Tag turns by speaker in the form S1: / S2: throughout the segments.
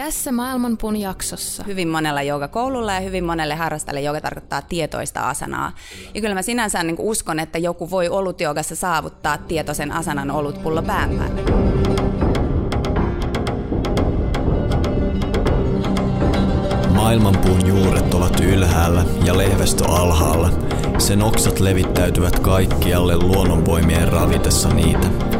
S1: Tässä Maailmanpuun jaksossa.
S2: Hyvin monella joogakoululla ja hyvin monelle harrastajalle jooga tarkoittaa tietoista asanaa. Ja kyllä mä sinänsä niin uskon, että joku voi olutjoogassa saavuttaa tietoisen asanan olutpullo pään päälle.
S3: Maailmanpuun juuret ovat ylhäällä ja lehvästö alhaalla. Sen oksat levittäytyvät kaikkialle luonnonvoimien ravitessa niitä.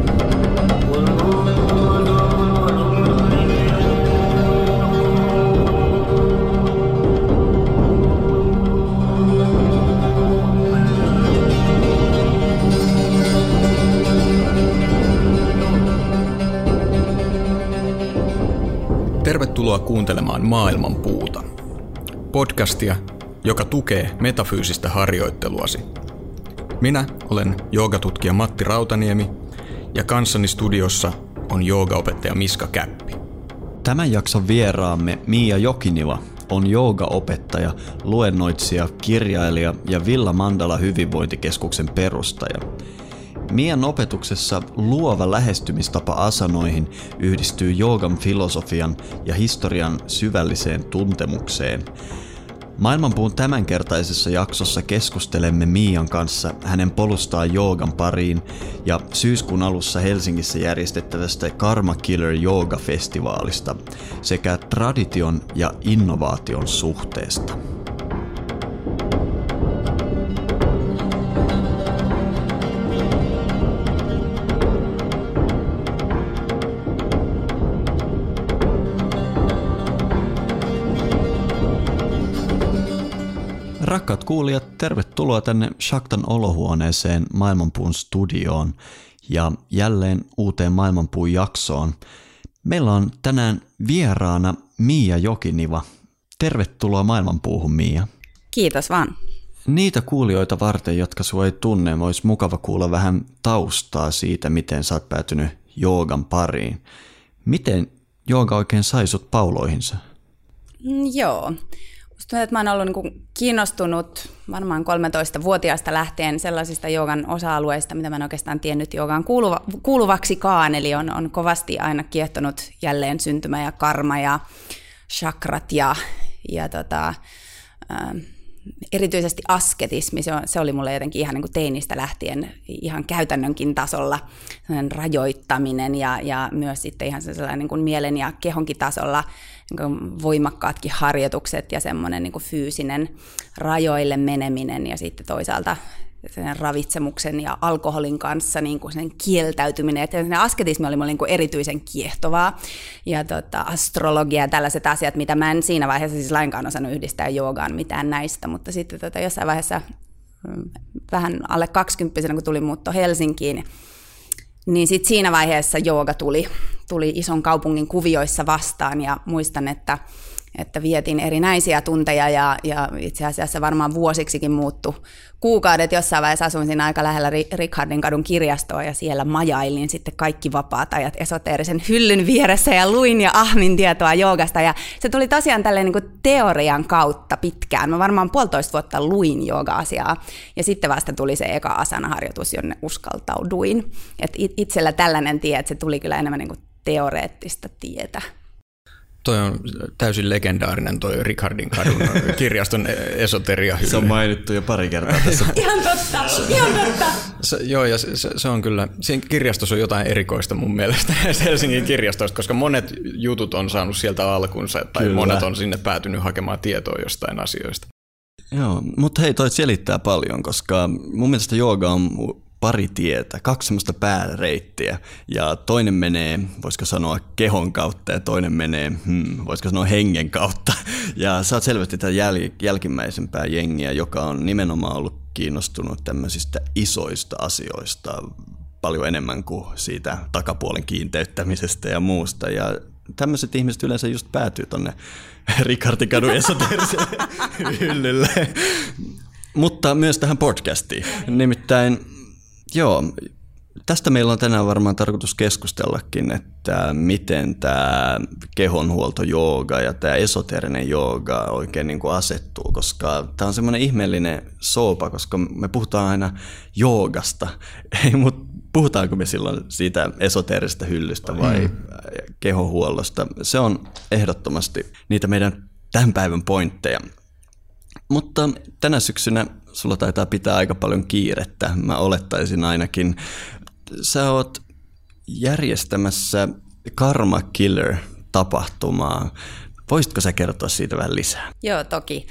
S4: Tervetuloa kuuntelemaan Maailman puuta. Podcastia, joka tukee metafyysistä harjoitteluasi. Minä olen joogatutkija Matti Rautaniemi ja kanssani studiossa on joogaopettaja Miska Käppi.
S3: Tämän jakson vieraamme Mia Jokiniva on joogaopettaja, luennoitsija, kirjailija ja Villa Mandala hyvinvointikeskuksen perustaja – Mian opetuksessa luova lähestymistapa asanoihin yhdistyy joogan filosofian ja historian syvälliseen tuntemukseen. Maailmanpuun tämänkertaisessa jaksossa keskustelemme Mian kanssa hänen polustaan joogan pariin ja syyskuun alussa Helsingissä järjestettävästä Karma Killer Yoga-festivaalista sekä tradition ja innovaation suhteesta. Rakkaat kuulijat, tervetuloa tänne Shaktan olohuoneeseen Maailmanpuun studioon ja jälleen uuteen Maailmanpuun jaksoon. Meillä on tänään vieraana Miia Jokiniva. Tervetuloa Maailmanpuuhun, Miia.
S2: Kiitos vaan.
S3: Niitä kuulijoita varten, jotka sua ei tunne, olisi mukava kuulla vähän taustaa siitä, miten sä oot päätynyt joogan pariin. Miten jooga oikein sai sut pauloihinsa?
S2: Mm, joo. Musta että mä oon ollut niin kiinnostunut varmaan 13-vuotiaasta lähtien sellaisista joogan osa-alueista, mitä mä en oikeastaan tiennyt joogaan kuuluva, kuuluvaksikaan. Eli on, on kovasti aina kiehtonut jälleen syntymä ja karma ja chakrat ja, ja tota, äh, erityisesti asketismi, se, on, se oli mulle jotenkin ihan niin kuin teinistä lähtien ihan käytännönkin tasolla rajoittaminen ja, ja myös sitten ihan sellainen niin kuin mielen ja kehonkin tasolla niin voimakkaatkin harjoitukset ja semmoinen niin fyysinen rajoille meneminen ja sitten toisaalta sen ravitsemuksen ja alkoholin kanssa niin kuin sen kieltäytyminen. Että sen asketismi oli mulle niin kuin erityisen kiehtovaa. Ja tota, astrologia ja tällaiset asiat, mitä mä en siinä vaiheessa siis lainkaan osannut yhdistää joogaan mitään näistä. Mutta sitten tota, jossain vaiheessa mm, vähän alle 20 kun tuli muutto Helsinkiin, niin sitten siinä vaiheessa jooga tuli, tuli ison kaupungin kuvioissa vastaan ja muistan, että että vietin erinäisiä tunteja ja, ja itse asiassa varmaan vuosiksikin muuttu kuukaudet. Jossain vaiheessa asuin siinä aika lähellä Richardin kadun kirjastoa ja siellä majailin sitten kaikki vapaat ajat esoteerisen hyllyn vieressä ja luin ja ahmin tietoa joogasta. Ja se tuli tosiaan tälleen niin teorian kautta pitkään. Mä varmaan puolitoista vuotta luin jooga-asiaa ja sitten vasta tuli se eka asana-harjoitus, jonne uskaltauduin. Et itsellä tällainen tie, että se tuli kyllä enemmän niin teoreettista tietä.
S4: Toi on täysin legendaarinen toi Ricardin kadun kirjaston esoteria.
S3: Se on mainittu jo pari kertaa tässä.
S2: ihan totta, ihan totta.
S4: Se, joo, ja se, se, on kyllä, siinä kirjastossa on jotain erikoista mun mielestä Helsingin kirjastosta, koska monet jutut on saanut sieltä alkunsa, tai kyllä. monet on sinne päätynyt hakemaan tietoa jostain asioista.
S3: Joo, mutta hei, toi selittää paljon, koska mun mielestä jooga on pari tietä, kaksi semmoista pääreittiä ja toinen menee, voisiko sanoa kehon kautta ja toinen menee, hmm, voisiko sanoa hengen kautta. Ja sä oot selvästi tätä jäl- jälkimmäisempää jengiä, joka on nimenomaan ollut kiinnostunut tämmöisistä isoista asioista paljon enemmän kuin siitä takapuolen kiinteyttämisestä ja muusta. Ja tämmöiset ihmiset yleensä just päätyy tonne Rikartikadun esoteeriselle hyllylle. Mutta myös tähän podcastiin. Nimittäin Joo, Tästä meillä on tänään varmaan tarkoitus keskustellakin, että miten tämä kehonhuolto jooga ja tämä esoterinen jooga oikein niin kuin asettuu, koska tämä on semmoinen ihmeellinen soopa, koska me puhutaan aina joogasta, mutta puhutaanko me silloin siitä esoteerista hyllystä vai mm. kehonhuollosta. Se on ehdottomasti niitä meidän tämän päivän pointteja. Mutta tänä syksynä sulla taitaa pitää aika paljon kiirettä, mä olettaisin ainakin. Sä oot järjestämässä Karma Killer-tapahtumaa. Voisitko sä kertoa siitä vähän lisää?
S2: Joo, toki.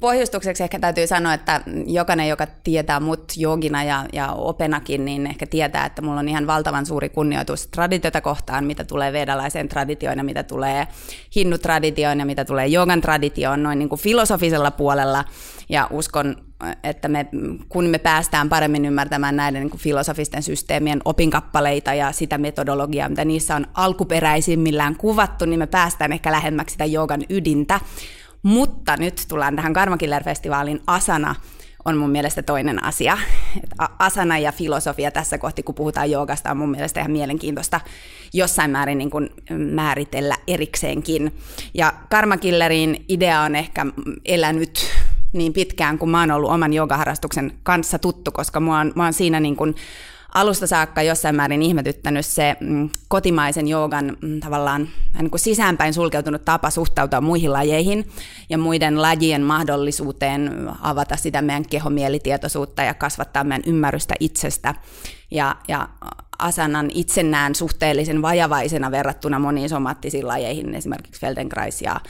S2: Pohjustukseksi ehkä täytyy sanoa, että jokainen, joka tietää mut jogina ja, ja openakin, niin ehkä tietää, että mulla on ihan valtavan suuri kunnioitus traditiota kohtaan, mitä tulee vedalaiseen traditioon ja mitä tulee hinnu-traditioon ja mitä tulee jogan traditioon noin niin kuin filosofisella puolella. Ja uskon, että me, kun me päästään paremmin ymmärtämään näiden niin kuin filosofisten systeemien opinkappaleita ja sitä metodologiaa, mitä niissä on alkuperäisimmillään kuvattu, niin me päästään ehkä lähemmäksi sitä joogan ydintä. Mutta nyt tullaan tähän Karma Killer-festivaalin Asana on mun mielestä toinen asia. asana ja filosofia tässä kohti, kun puhutaan joogasta, on mun mielestä ihan mielenkiintoista jossain määrin niin kuin määritellä erikseenkin. Ja Karma Killerin idea on ehkä elänyt niin pitkään, kun mä oon ollut oman joogaharrastuksen kanssa tuttu, koska mä oon, mä oon siinä niin kuin alusta saakka jossain määrin ihmetyttänyt se mm, kotimaisen joogan mm, tavallaan niin kuin sisäänpäin sulkeutunut tapa suhtautua muihin lajeihin ja muiden lajien mahdollisuuteen avata sitä meidän kehomielitietoisuutta ja kasvattaa meidän ymmärrystä itsestä. Ja, ja asanan itse näen suhteellisen vajavaisena verrattuna moniin somaattisiin lajeihin, esimerkiksi Feldenkrais ja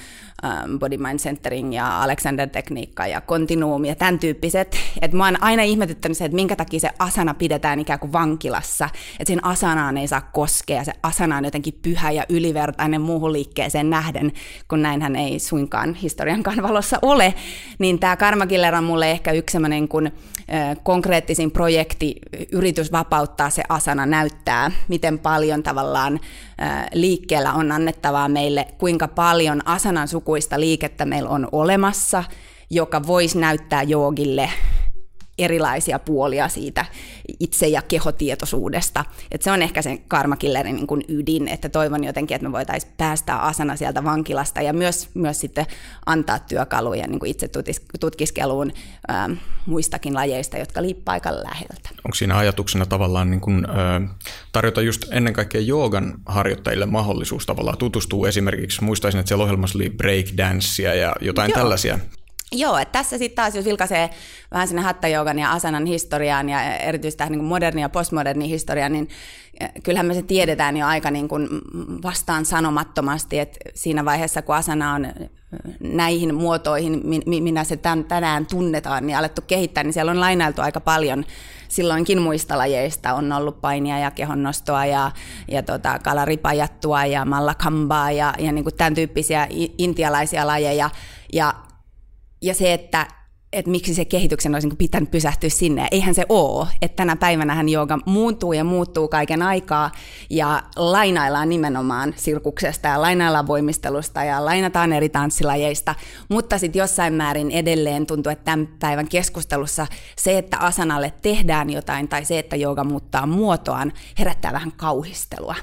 S2: ähm, Body Mind Centering ja Alexander-tekniikka ja Continuum ja tämän tyyppiset. Että mä oon aina ihmetyttänyt se, että minkä takia se asana pidetään ikään kuin vankilassa, että sen asanaan ei saa koskea, se asana on jotenkin pyhä ja ylivertainen muuhun liikkeeseen nähden, kun näinhän ei suinkaan historian kanvalossa ole. Niin tämä Karma Killer on mulle ehkä yksi sellainen kun konkreettisin projekti, yritys vapauttaa se asana näyttää, miten paljon tavallaan liikkeellä on annettavaa meille, kuinka paljon asanan sukuista liikettä meillä on olemassa, joka voisi näyttää joogille erilaisia puolia siitä itse- ja kehotietoisuudesta. Et se on ehkä se karmakillerin niin kuin ydin, että toivon jotenkin, että me voitaisiin päästä asana sieltä vankilasta ja myös, myös sitten antaa työkaluja niin kuin itse tutkiskeluun ää, muistakin lajeista, jotka liippaa aika läheltä.
S4: Onko siinä ajatuksena tavallaan niin kuin, ä, tarjota just ennen kaikkea joogan harjoittajille mahdollisuus tavallaan tutustua esimerkiksi, muistaisin, että siellä ohjelmassa oli breakdancea ja jotain Joo. tällaisia
S2: Joo, että tässä sitten taas, jos vilkaisee vähän sinne hatta ja asanan historiaan ja erityisesti tähän niin moderni ja postmoderni historiaan, niin eh, kyllähän me se tiedetään jo aika niin kuin vastaan sanomattomasti, että siinä vaiheessa, kun asana on eh, näihin muotoihin, minä se tämän, tänään tunnetaan, niin alettu kehittää, niin siellä on lainailtu aika paljon silloinkin muista lajeista. On ollut painia ja kehonnostoa ja, ja tota, kalaripajattua ja mallakambaa ja, ja niin kuin tämän tyyppisiä intialaisia lajeja. Ja ja se, että että miksi se kehityksen olisi niin pitänyt pysähtyä sinne. Eihän se ole, että tänä päivänä hän jooga muuttuu ja muuttuu kaiken aikaa ja lainaillaan nimenomaan sirkuksesta ja lainaillaan voimistelusta ja lainataan eri tanssilajeista, mutta sitten jossain määrin edelleen tuntuu, että tämän päivän keskustelussa se, että asanalle tehdään jotain tai se, että jooga muuttaa muotoaan, herättää vähän kauhistelua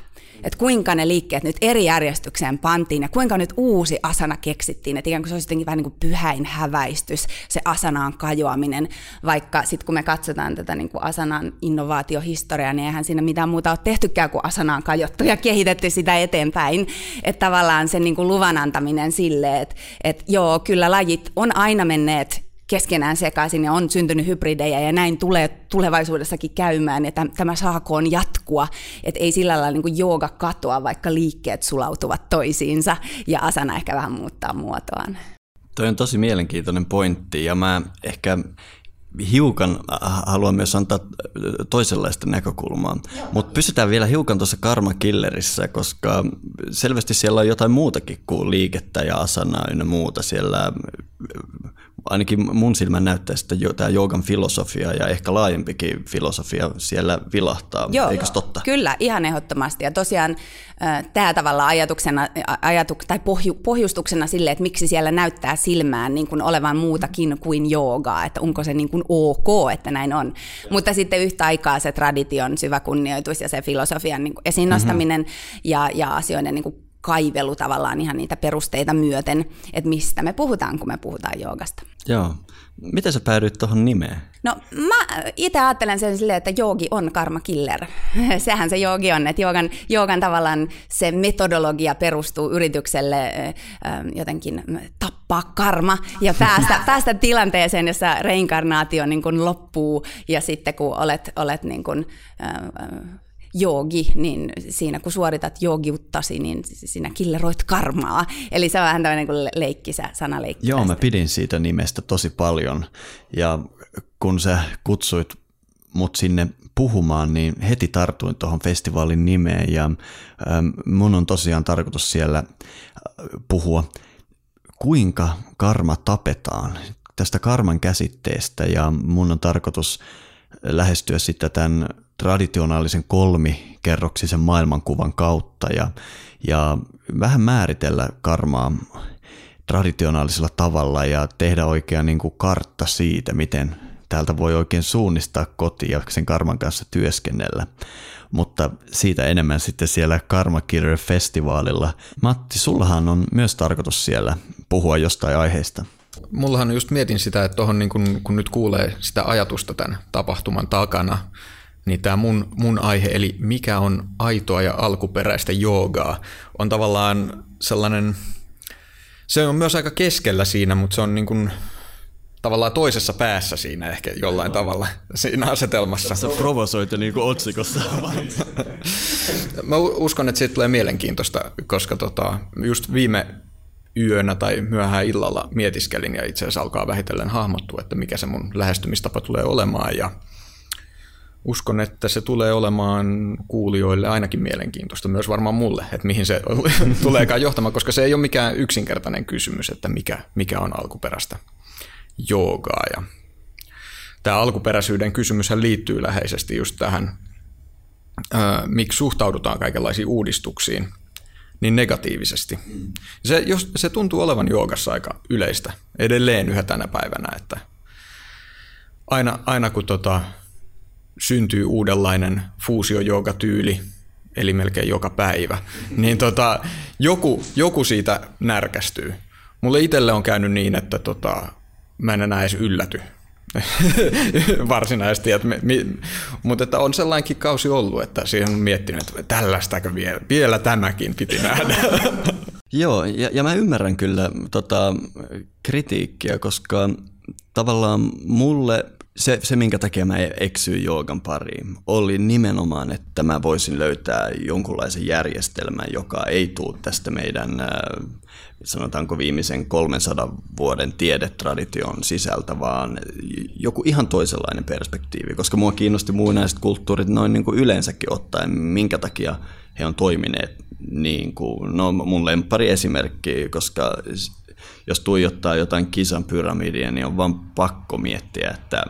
S2: että kuinka ne liikkeet nyt eri järjestykseen pantiin ja kuinka nyt uusi asana keksittiin, että ikään kuin se olisi jotenkin vähän niin kuin pyhäin häväistys, se asanaan kajoaminen, vaikka sitten kun me katsotaan tätä niin kuin asanan innovaatiohistoriaa, niin eihän siinä mitään muuta ole tehtykään kuin asanaan kajottu ja kehitetty sitä eteenpäin, että tavallaan se niin kuin luvan antaminen sille, että, että joo, kyllä lajit on aina menneet keskenään sekaisin ja on syntynyt hybridejä ja näin tulee tulevaisuudessakin käymään ja tämä saakoon jatkua, että ei sillä lailla niin jooga katoa, vaikka liikkeet sulautuvat toisiinsa ja asana ehkä vähän muuttaa muotoaan.
S3: Toi on tosi mielenkiintoinen pointti ja mä ehkä hiukan haluan myös antaa toisenlaista näkökulmaa. Mutta pysytään vielä hiukan tuossa Karma Killerissä, koska selvästi siellä on jotain muutakin kuin liikettä ja asanaa ja muuta. Siellä ainakin mun silmän näyttää, että jo, tämä joogan filosofia ja ehkä laajempikin filosofia siellä vilahtaa,
S2: Joo,
S3: eikö totta?
S2: Kyllä, ihan ehdottomasti. Ja tosiaan tämä tavalla ajatuksena, ajatu, tai pohju, pohjustuksena sille, että miksi siellä näyttää silmään niin kuin olevan muutakin kuin joogaa, että onko se niin kuin ok, että näin on. Mutta sitten yhtä aikaa se tradition syvä kunnioitus ja se filosofian niin kuin esiin nostaminen mm-hmm. ja, ja asioiden niin kuin kaivelu tavallaan ihan niitä perusteita myöten, että mistä me puhutaan, kun me puhutaan joogasta.
S3: Joo. Miten sä päädyit tuohon nimeen?
S2: No mä itse ajattelen sen silleen, että joogi on karma killer. Sehän se joogi on, että joogan, joogan tavallaan se metodologia perustuu yritykselle jotenkin tappaa karma ja päästä, päästä tilanteeseen, jossa reinkarnaatio niin kuin loppuu ja sitten kun olet, olet niin kuin, joogi, niin siinä kun suoritat joogiuttasi, niin sinä killeroit karmaa. Eli se on vähän tämmöinen kuin leikkisä, sanaleikki.
S3: Joo, mä pidin siitä nimestä tosi paljon. Ja kun sä kutsuit mut sinne puhumaan, niin heti tartuin tuohon festivaalin nimeen ja ähm, mun on tosiaan tarkoitus siellä äh, puhua, kuinka karma tapetaan, tästä karman käsitteestä ja mun on tarkoitus lähestyä sitten tämän traditionaalisen kolmikerroksisen maailmankuvan kautta ja, ja vähän määritellä karmaa traditionaalisella tavalla ja tehdä oikea niin kuin kartta siitä, miten täältä voi oikein suunnistaa kotiin ja sen karman kanssa työskennellä. Mutta siitä enemmän sitten siellä Karma Killer Festivaalilla. Matti, sullahan on myös tarkoitus siellä puhua jostain aiheesta.
S4: Mullahan just mietin sitä, että tohon niin kun, kun nyt kuulee sitä ajatusta tämän tapahtuman takana, niin tämä mun, mun aihe, eli mikä on aitoa ja alkuperäistä joogaa, on tavallaan sellainen, se on myös aika keskellä siinä, mutta se on niin kuin tavallaan toisessa päässä siinä ehkä jollain tavalla siinä asetelmassa.
S3: Sä provosoit jo niin kuin otsikossa.
S4: Mä uskon, että siitä tulee mielenkiintoista, koska tota, just viime yönä tai myöhään illalla mietiskelin ja itse asiassa alkaa vähitellen hahmottua, että mikä se mun lähestymistapa tulee olemaan ja uskon, että se tulee olemaan kuulijoille ainakin mielenkiintoista, myös varmaan mulle, että mihin se tuleekaan johtamaan, koska se ei ole mikään yksinkertainen kysymys, että mikä, mikä on alkuperäistä joogaa. Ja tämä alkuperäisyyden kysymys liittyy läheisesti just tähän, miksi suhtaudutaan kaikenlaisiin uudistuksiin niin negatiivisesti. Se, jos, se tuntuu olevan joogassa aika yleistä edelleen yhä tänä päivänä, että aina, aina kun tota, syntyy uudenlainen fuusiojoogatyyli, eli melkein joka päivä, niin tota, joku, joku siitä närkästyy. Mulle itselle on käynyt niin, että tota, mä en enää edes ylläty varsinaisesti. Että me, mi, mutta että on sellainenkin kausi ollut, että siihen on miettinyt, että tällaistako vielä, vielä tämäkin piti nähdä.
S3: Joo, ja, ja mä ymmärrän kyllä tota, kritiikkiä, koska tavallaan mulle se, se, minkä takia mä eksyin joogan pariin, oli nimenomaan, että mä voisin löytää jonkunlaisen järjestelmän, joka ei tule tästä meidän, äh, sanotaanko viimeisen 300 vuoden tiedetradition sisältä, vaan joku ihan toisenlainen perspektiivi, koska mua kiinnosti muinaiset kulttuurit noin niin kuin yleensäkin ottaen, minkä takia he on toimineet niin kuin, no mun lempari esimerkki, koska jos tuijottaa jotain kisan pyramidia, niin on vaan pakko miettiä, että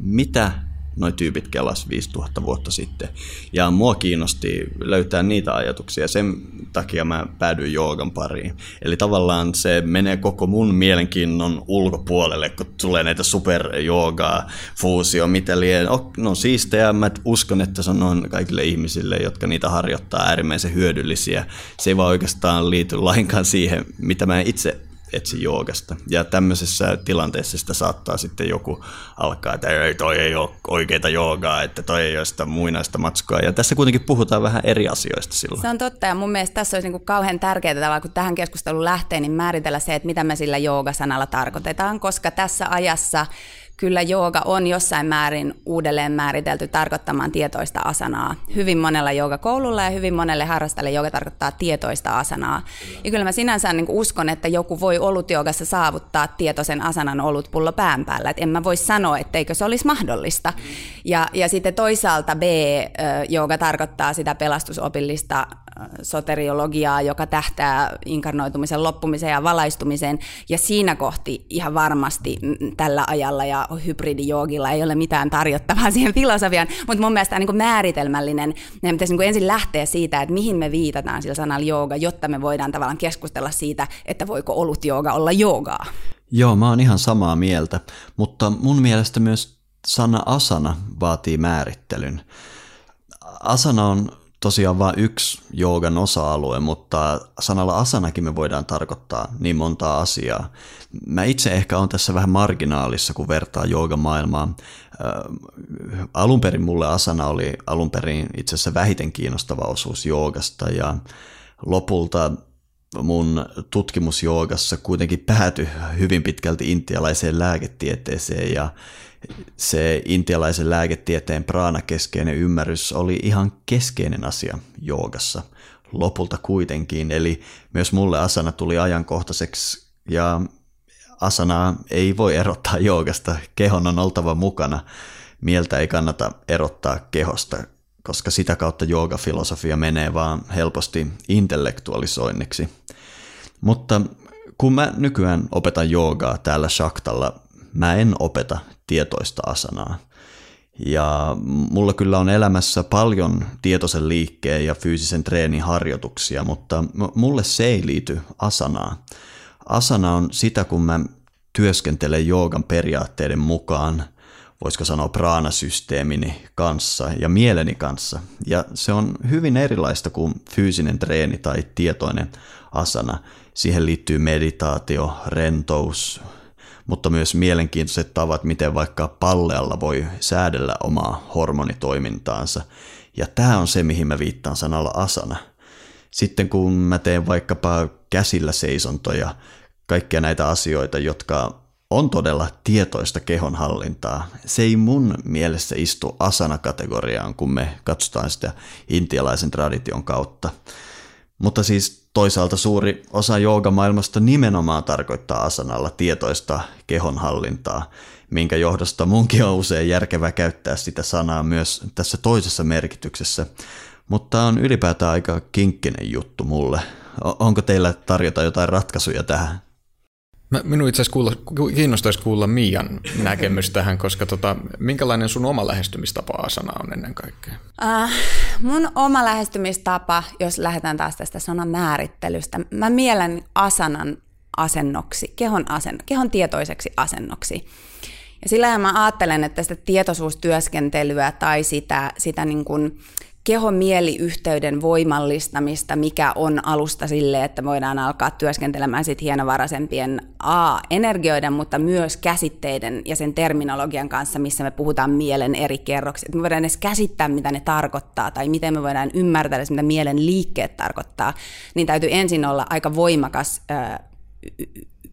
S3: mitä noin tyypit kelas 5000 vuotta sitten. Ja mua kiinnosti löytää niitä ajatuksia, sen takia mä päädyin joogan pariin. Eli tavallaan se menee koko mun mielenkiinnon ulkopuolelle, kun tulee näitä superjoogaa, fuusio, mitä liian. No siistejä, mä uskon, että se on kaikille ihmisille, jotka niitä harjoittaa äärimmäisen hyödyllisiä. Se ei vaan oikeastaan liity lainkaan siihen, mitä mä itse etsi joogasta. Ja tämmöisessä tilanteessa sitä saattaa sitten joku alkaa, että ei, toi ei ole oikeita joogaa, että toi ei ole sitä muinaista matskua. Ja tässä kuitenkin puhutaan vähän eri asioista silloin.
S2: Se on totta ja mun mielestä tässä olisi niin kuin kauhean tärkeää, kun tähän keskusteluun lähtee, niin määritellä se, että mitä me sillä joogasanalla tarkoitetaan, koska tässä ajassa kyllä jooga on jossain määrin uudelleen määritelty tarkoittamaan tietoista asanaa. Hyvin monella joogakoululla ja hyvin monelle harrastajalle jooga tarkoittaa tietoista asanaa. Ja kyllä mä sinänsä niin uskon, että joku voi joogassa saavuttaa tietoisen asanan olutpullo pään päällä. Et en mä voi sanoa, etteikö se olisi mahdollista. Ja, ja sitten toisaalta B, jooga tarkoittaa sitä pelastusopillista soteriologiaa, joka tähtää inkarnoitumisen loppumiseen ja valaistumiseen, ja siinä kohti ihan varmasti tällä ajalla ja hybridijoogilla ei ole mitään tarjottavaa siihen filosofiaan, mutta mun mielestä niin kuin määritelmällinen, me pitäisi niin kuin ensin lähteä siitä, että mihin me viitataan sillä sanalla jooga, jotta me voidaan tavallaan keskustella siitä, että voiko olut jooga olla joogaa.
S3: Joo, mä oon ihan samaa mieltä, mutta mun mielestä myös sana asana vaatii määrittelyn. Asana on tosiaan vain yksi joogan osa-alue, mutta sanalla asanakin me voidaan tarkoittaa niin montaa asiaa. Mä itse ehkä on tässä vähän marginaalissa, kun vertaa joogamaailmaa. Äh, alun perin mulle asana oli alun perin itse asiassa vähiten kiinnostava osuus joogasta ja lopulta mun tutkimusjoogassa kuitenkin päätyi hyvin pitkälti intialaiseen lääketieteeseen ja se intialaisen lääketieteen praana-keskeinen ymmärrys oli ihan keskeinen asia joogassa lopulta kuitenkin. Eli myös mulle asana tuli ajankohtaiseksi ja asanaa ei voi erottaa joogasta. Kehon on oltava mukana. Mieltä ei kannata erottaa kehosta, koska sitä kautta joogafilosofia menee vaan helposti intellektualisoinniksi. Mutta kun mä nykyään opetan joogaa täällä Shaktalla, mä en opeta tietoista asanaa. Ja mulla kyllä on elämässä paljon tietoisen liikkeen ja fyysisen treenin harjoituksia, mutta mulle se ei liity asanaa. Asana on sitä, kun mä työskentelen joogan periaatteiden mukaan, voisiko sanoa praanasysteemini kanssa ja mieleni kanssa. Ja se on hyvin erilaista kuin fyysinen treeni tai tietoinen asana. Siihen liittyy meditaatio, rentous, mutta myös mielenkiintoiset tavat, miten vaikka pallealla voi säädellä omaa hormonitoimintaansa. Ja tämä on se, mihin mä viittaan sanalla asana. Sitten kun mä teen vaikkapa käsillä seisontoja, kaikkia näitä asioita, jotka on todella tietoista kehonhallintaa. Se ei mun mielessä istu asana-kategoriaan, kun me katsotaan sitä intialaisen tradition kautta. Mutta siis toisaalta suuri osa joogamaailmasta nimenomaan tarkoittaa asanalla tietoista kehonhallintaa, minkä johdosta munkin on usein järkevää käyttää sitä sanaa myös tässä toisessa merkityksessä. Mutta on ylipäätään aika kinkkinen juttu mulle. Onko teillä tarjota jotain ratkaisuja tähän?
S4: Mä, minun itse asiassa kiinnostaisi kuulla Mian näkemys tähän, koska tota, minkälainen sun oma lähestymistapa asana on ennen kaikkea? Uh,
S2: mun oma lähestymistapa, jos lähdetään taas tästä sanan määrittelystä, mä mielen asanan asennoksi, kehon, asen, kehon tietoiseksi asennoksi. Ja sillä mä ajattelen, että sitä tietoisuustyöskentelyä tai sitä, sitä niin kuin keho-mieli-yhteyden voimallistamista, mikä on alusta sille, että voidaan alkaa työskentelemään sit hienovaraisempien A, energioiden, mutta myös käsitteiden ja sen terminologian kanssa, missä me puhutaan mielen eri kerroksia. Me voidaan edes käsittää, mitä ne tarkoittaa, tai miten me voidaan ymmärtää, mitä mielen liikkeet tarkoittaa, niin täytyy ensin olla aika voimakas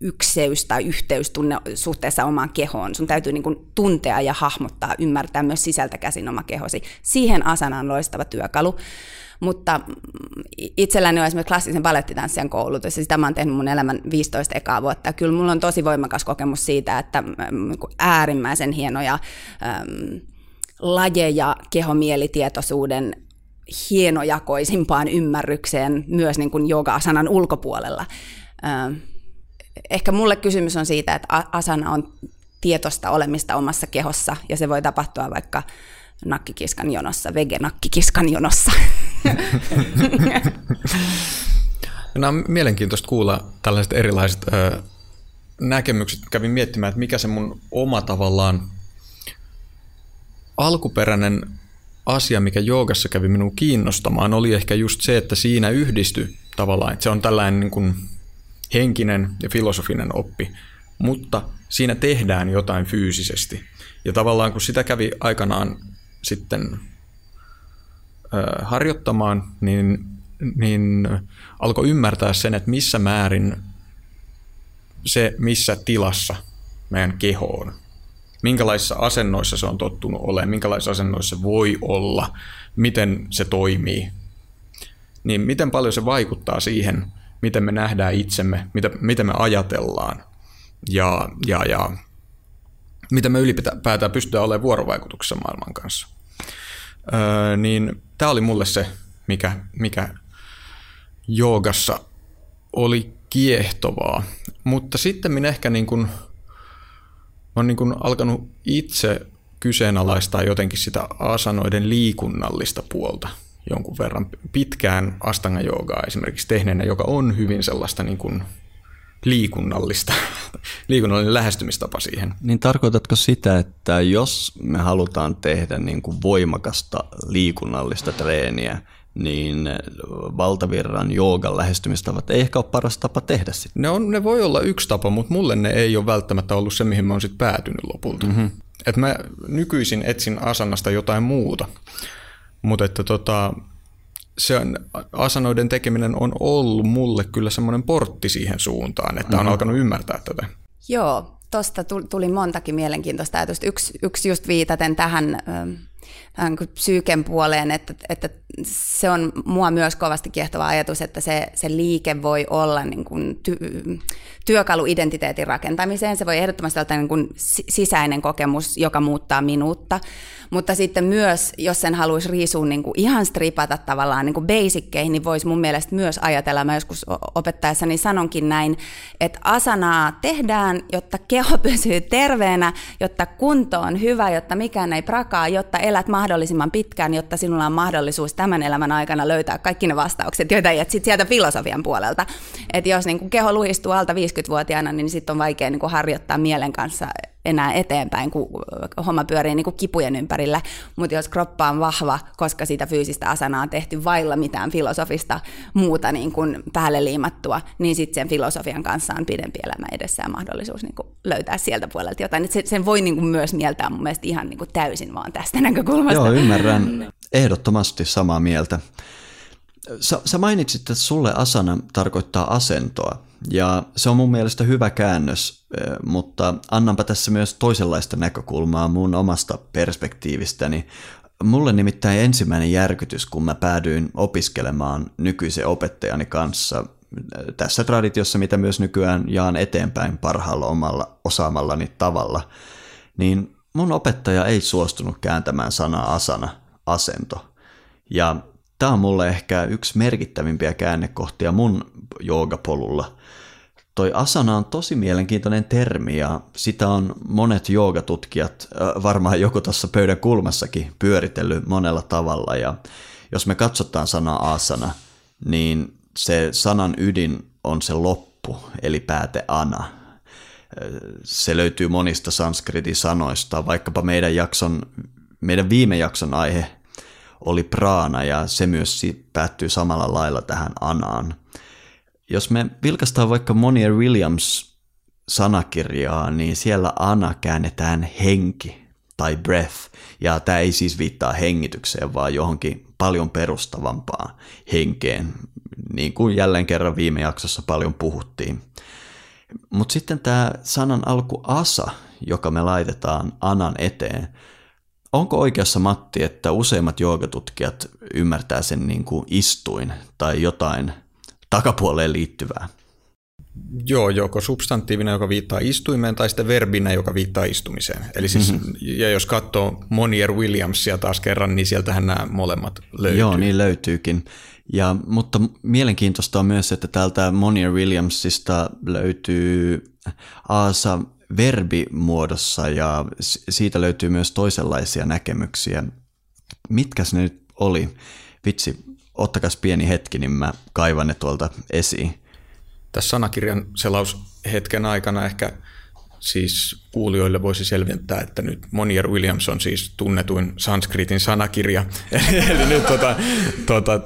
S2: ykseys tai yhteystunne suhteessa omaan kehoon. Sun täytyy niin kuin tuntea ja hahmottaa, ymmärtää myös sisältä käsin oma kehosi. Siihen asana on loistava työkalu. Mutta itselläni on esimerkiksi klassisen balettitanssijan koulutus, ja sitä mä oon tehnyt mun elämän 15 ekaa vuotta. Kyllä mulla on tosi voimakas kokemus siitä, että niinku äärimmäisen hienoja äm, lajeja kehomielitietoisuuden hienojakoisimpaan ymmärrykseen myös niin kuin joga-asanan ulkopuolella. Ähm, ehkä mulle kysymys on siitä, että asana on tietoista olemista omassa kehossa ja se voi tapahtua vaikka nakkikiskan jonossa, vege-nakkikiskan jonossa.
S4: No, on mielenkiintoista kuulla tällaiset erilaiset ö, näkemykset. Kävin miettimään, että mikä se mun oma tavallaan alkuperäinen asia, mikä joogassa kävi minun kiinnostamaan, oli ehkä just se, että siinä yhdistyi tavallaan, että se on tällainen niin kuin henkinen ja filosofinen oppi, mutta siinä tehdään jotain fyysisesti. Ja tavallaan kun sitä kävi aikanaan sitten harjoittamaan, niin, niin alkoi ymmärtää sen, että missä määrin se, missä tilassa meidän keho on. Minkälaisissa asennoissa se on tottunut olemaan, minkälaisissa asennoissa se voi olla, miten se toimii. Niin miten paljon se vaikuttaa siihen, miten me nähdään itsemme, mitä, miten me ajatellaan ja, ja, ja miten me ylipäätään pystytään olemaan vuorovaikutuksessa maailman kanssa. Öö, niin tämä oli mulle se, mikä, mikä joogassa oli kiehtovaa, mutta sitten minä ehkä niin kuin, olen niin kuin alkanut itse kyseenalaistaa jotenkin sitä asanoiden liikunnallista puolta jonkun verran pitkään astanga joogaa esimerkiksi tehneenä, joka on hyvin sellaista niin kuin liikunnallista, liikunnallinen lähestymistapa siihen.
S3: Niin tarkoitatko sitä, että jos me halutaan tehdä niin kuin voimakasta liikunnallista treeniä, niin valtavirran joogan lähestymistavat ei ehkä ole paras tapa tehdä sitä.
S4: Ne, on, ne voi olla yksi tapa, mutta mulle ne ei ole välttämättä ollut se, mihin mä oon sitten päätynyt lopulta. Mm-hmm. Et mä nykyisin etsin asanasta jotain muuta, mutta että tota, se on, asanoiden tekeminen on ollut mulle kyllä semmoinen portti siihen suuntaan, että mm-hmm. on alkanut ymmärtää tätä.
S2: Joo, tuosta tuli montakin mielenkiintoista ajatusta. Yksi, yksi just viitaten tähän tähän psyyken puoleen, että, että se on mua myös kovasti kiehtova ajatus, että se, se liike voi olla niin kuin ty, työkalu identiteetin rakentamiseen. Se voi ehdottomasti olla niin kuin sisäinen kokemus, joka muuttaa minuutta, mutta sitten myös, jos sen haluaisi riisua niin kuin ihan stripata tavallaan niin kuin basickeihin, niin voisi mun mielestä myös ajatella, mä joskus opettaessani sanonkin näin, että asanaa tehdään, jotta keho pysyy terveenä, jotta kunto on hyvä, jotta mikään ei prakaa, jotta elät mahdollisimman pitkään, jotta sinulla on mahdollisuus tämän elämän aikana löytää kaikki ne vastaukset, joita ei sit sieltä filosofian puolelta. Että jos niin kuin keho luhistuu alta 50-vuotiaana, niin sitten on vaikea niin kuin harjoittaa mielen kanssa enää eteenpäin, kun homma pyörii niin kuin kipujen ympärillä. Mutta jos kroppa on vahva, koska sitä fyysistä asanaa on tehty vailla mitään filosofista muuta niin kuin päälle liimattua, niin sitten sen filosofian kanssa on pidempi elämä edessä ja mahdollisuus niin kuin löytää sieltä puolelta jotain. Et sen voi niin kuin myös mieltää mun mielestä ihan niin kuin täysin vaan tästä näkökulmasta.
S3: Joo, ymmärrän. Ehdottomasti samaa mieltä. Sä, sä mainitsit, että sulle asana tarkoittaa asentoa, ja se on mun mielestä hyvä käännös, mutta annanpa tässä myös toisenlaista näkökulmaa mun omasta perspektiivistäni. Mulle nimittäin ensimmäinen järkytys, kun mä päädyin opiskelemaan nykyisen opettajani kanssa tässä traditiossa, mitä myös nykyään jaan eteenpäin parhaalla omalla osaamallani tavalla, niin mun opettaja ei suostunut kääntämään sanaa asana, asento. Ja tämä on mulle ehkä yksi merkittävimpiä käännekohtia mun joogapolulla. Toi asana on tosi mielenkiintoinen termi ja sitä on monet joogatutkijat, varmaan joku tuossa pöydän kulmassakin, pyöritellyt monella tavalla. Ja jos me katsotaan sanaa asana, niin se sanan ydin on se loppu, eli pääte ana. Se löytyy monista sanskritin sanoista, vaikkapa meidän, jakson, meidän viime jakson aihe oli praana ja se myös päättyy samalla lailla tähän anaan. Jos me vilkastaan vaikka Monier Williams sanakirjaa, niin siellä ana käännetään henki tai breath, ja tämä ei siis viittaa hengitykseen, vaan johonkin paljon perustavampaan henkeen, niin kuin jälleen kerran viime jaksossa paljon puhuttiin. Mutta sitten tämä sanan alku asa, joka me laitetaan anan eteen, Onko oikeassa Matti, että useimmat joogatutkijat ymmärtää sen niin kuin istuin tai jotain takapuoleen liittyvää?
S4: Joo, joko substantiivina, joka viittaa istuimeen, tai sitten verbinä, joka viittaa istumiseen. Eli siis, mm-hmm. ja jos katsoo Monier Williamsia taas kerran, niin sieltähän nämä molemmat löytyy.
S3: Joo, niin löytyykin. Ja, mutta mielenkiintoista on myös, että täältä Monier Williamsista löytyy Aasa verbimuodossa ja siitä löytyy myös toisenlaisia näkemyksiä. Mitkäs ne nyt oli? Vitsi, ottakas pieni hetki, niin mä kaivan ne tuolta esiin.
S4: Tässä sanakirjan selaushetken aikana ehkä siis kuulijoille voisi selventää, että nyt Monier Williams on siis tunnetuin sanskritin sanakirja. Eli nyt tota, tota,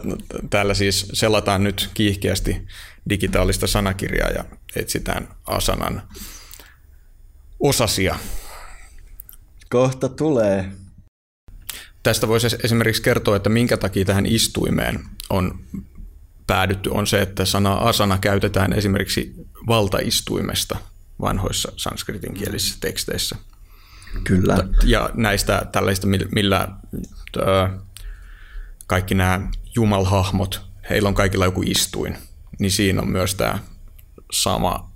S4: täällä siis selataan nyt kiihkeästi digitaalista sanakirjaa ja etsitään asanan osasia.
S3: Kohta tulee.
S4: Tästä voisi esimerkiksi kertoa, että minkä takia tähän istuimeen on päädytty, on se, että sana asana käytetään esimerkiksi valtaistuimesta vanhoissa sanskritin kielisissä teksteissä.
S3: Kyllä.
S4: Ja näistä tällaista, millä kaikki nämä jumalhahmot, heillä on kaikilla joku istuin, niin siinä on myös tämä sama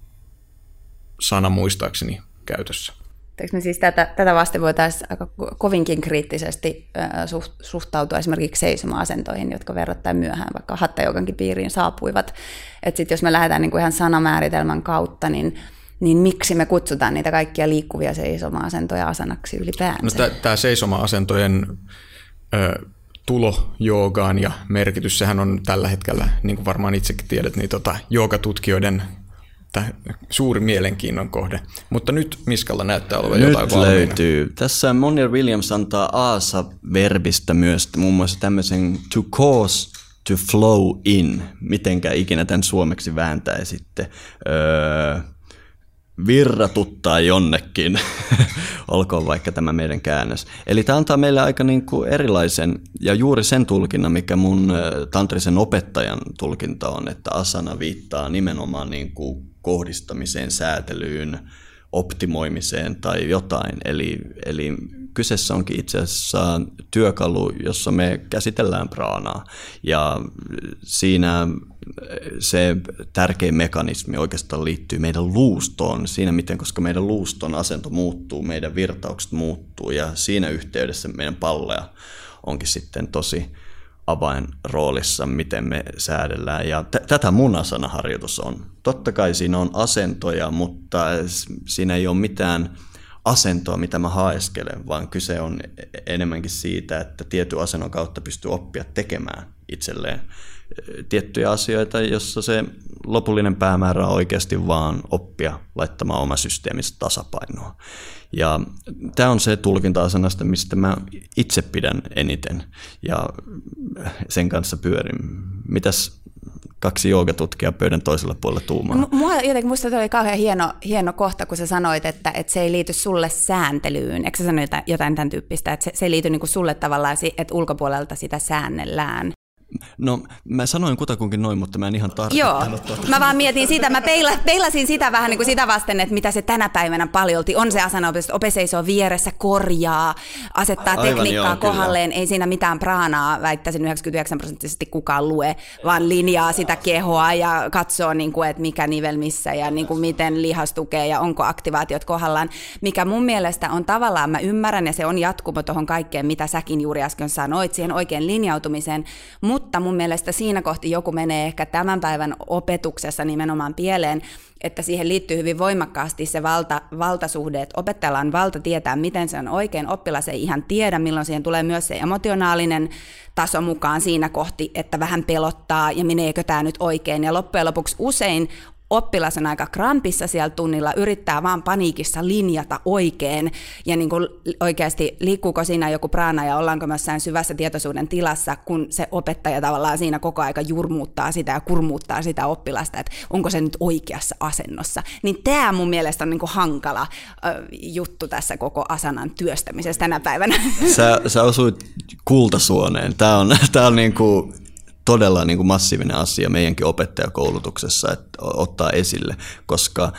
S4: sana muistaakseni käytössä.
S2: Eikö me siis tätä, tätä vasten voitaisiin aika kovinkin kriittisesti suhtautua esimerkiksi seisoma-asentoihin, jotka verrattain myöhään vaikka hattajogankin piiriin saapuivat. Että sitten jos me lähdetään niin kuin ihan sanamääritelmän kautta, niin niin miksi me kutsutaan niitä kaikkia liikkuvia seisoma-asentoja asanaksi ylipäänsä?
S4: No, Tämä seisoma-asentojen ö, tulo joogaan ja merkitys, sehän on tällä hetkellä, niin kuin varmaan itsekin tiedät, niin tota, joogatutkijoiden suuri mielenkiinnon kohde. Mutta nyt Miskalla näyttää olevan nyt jotain valmiina.
S3: löytyy. Tässä Monier Williams antaa aasa-verbistä myös muun muassa tämmöisen to cause to flow in, mitenkä ikinä tämän suomeksi vääntäisitte. Öö, virratuttaa jonnekin, olkoon vaikka tämä meidän käännös. Eli tämä antaa meille aika niin kuin erilaisen ja juuri sen tulkinnan, mikä mun tantrisen opettajan tulkinta on, että asana viittaa nimenomaan niin kuin kohdistamiseen, säätelyyn, optimoimiseen tai jotain. Eli, eli kyseessä onkin itse asiassa työkalu, jossa me käsitellään praanaa. Ja siinä se tärkein mekanismi oikeastaan liittyy meidän luustoon, siinä miten, koska meidän luuston asento muuttuu, meidän virtaukset muuttuu ja siinä yhteydessä meidän palleja onkin sitten tosi avainroolissa, miten me säädellään. Ja t- tätä mun asanaharjoitus on. Totta kai siinä on asentoja, mutta siinä ei ole mitään asentoa, mitä mä haeskelen, vaan kyse on enemmänkin siitä, että tietyn asennon kautta pystyy oppia tekemään itselleen tiettyjä asioita, jossa se lopullinen päämäärä on oikeasti vaan oppia laittamaan oma systeemistä tasapainoa. Ja tämä on se tulkinta-asenasta, mistä mä itse pidän eniten ja sen kanssa pyörin. Mitäs kaksi joogatutkijaa pöydän toisella puolella tuumaa.
S2: Mua jotenkin musta oli kauhean hieno, hieno kohta, kun sä sanoit, että, että se ei liity sulle sääntelyyn. Eikö sä sanoit jotain tämän tyyppistä, että se, se ei liity niin sulle tavallaan, että ulkopuolelta sitä säännellään?
S3: No, mä sanoin kutakunkin noin, mutta mä en ihan
S2: tarkoittanut Joo, mä vaan mietin sitä, mä peila, peilasin sitä vähän niin kuin sitä vasten, että mitä se tänä päivänä paljolti on se asana, että ope seisoo vieressä, korjaa, asettaa Aivan, tekniikkaa joo, kohdalleen, kyllä. ei siinä mitään praanaa, väittäisin 99 prosenttisesti kukaan lue, vaan linjaa sitä kehoa ja katsoo, niin kuin, että mikä nivel missä ja niin kuin miten lihas tukee ja onko aktivaatiot kohdallaan, mikä mun mielestä on tavallaan, mä ymmärrän ja se on jatkumo tuohon kaikkeen, mitä säkin juuri äsken sanoit, siihen oikein linjautumiseen, mutta mutta mun mielestä siinä kohti joku menee ehkä tämän päivän opetuksessa nimenomaan pieleen, että siihen liittyy hyvin voimakkaasti se valta, valtasuhde, että opettajalla on valta tietää, miten se on oikein. Oppilas ei ihan tiedä, milloin siihen tulee myös se emotionaalinen taso mukaan siinä kohti, että vähän pelottaa ja meneekö tämä nyt oikein. Ja loppujen lopuksi usein oppilas on aika krampissa siellä tunnilla, yrittää vaan paniikissa linjata oikein ja niin kuin oikeasti liikkuuko siinä joku praana ja ollaanko myös syvässä tietoisuuden tilassa, kun se opettaja tavallaan siinä koko aika jurmuuttaa sitä ja kurmuuttaa sitä oppilasta, että onko se nyt oikeassa asennossa. Niin tämä mun mielestä on niin kuin hankala juttu tässä koko asanan työstämisessä tänä päivänä.
S3: Sä, sä osuit kultasuoneen. Tämä on, tää on niin kuin todella niin kuin massiivinen asia meidänkin opettajakoulutuksessa että ottaa esille, koska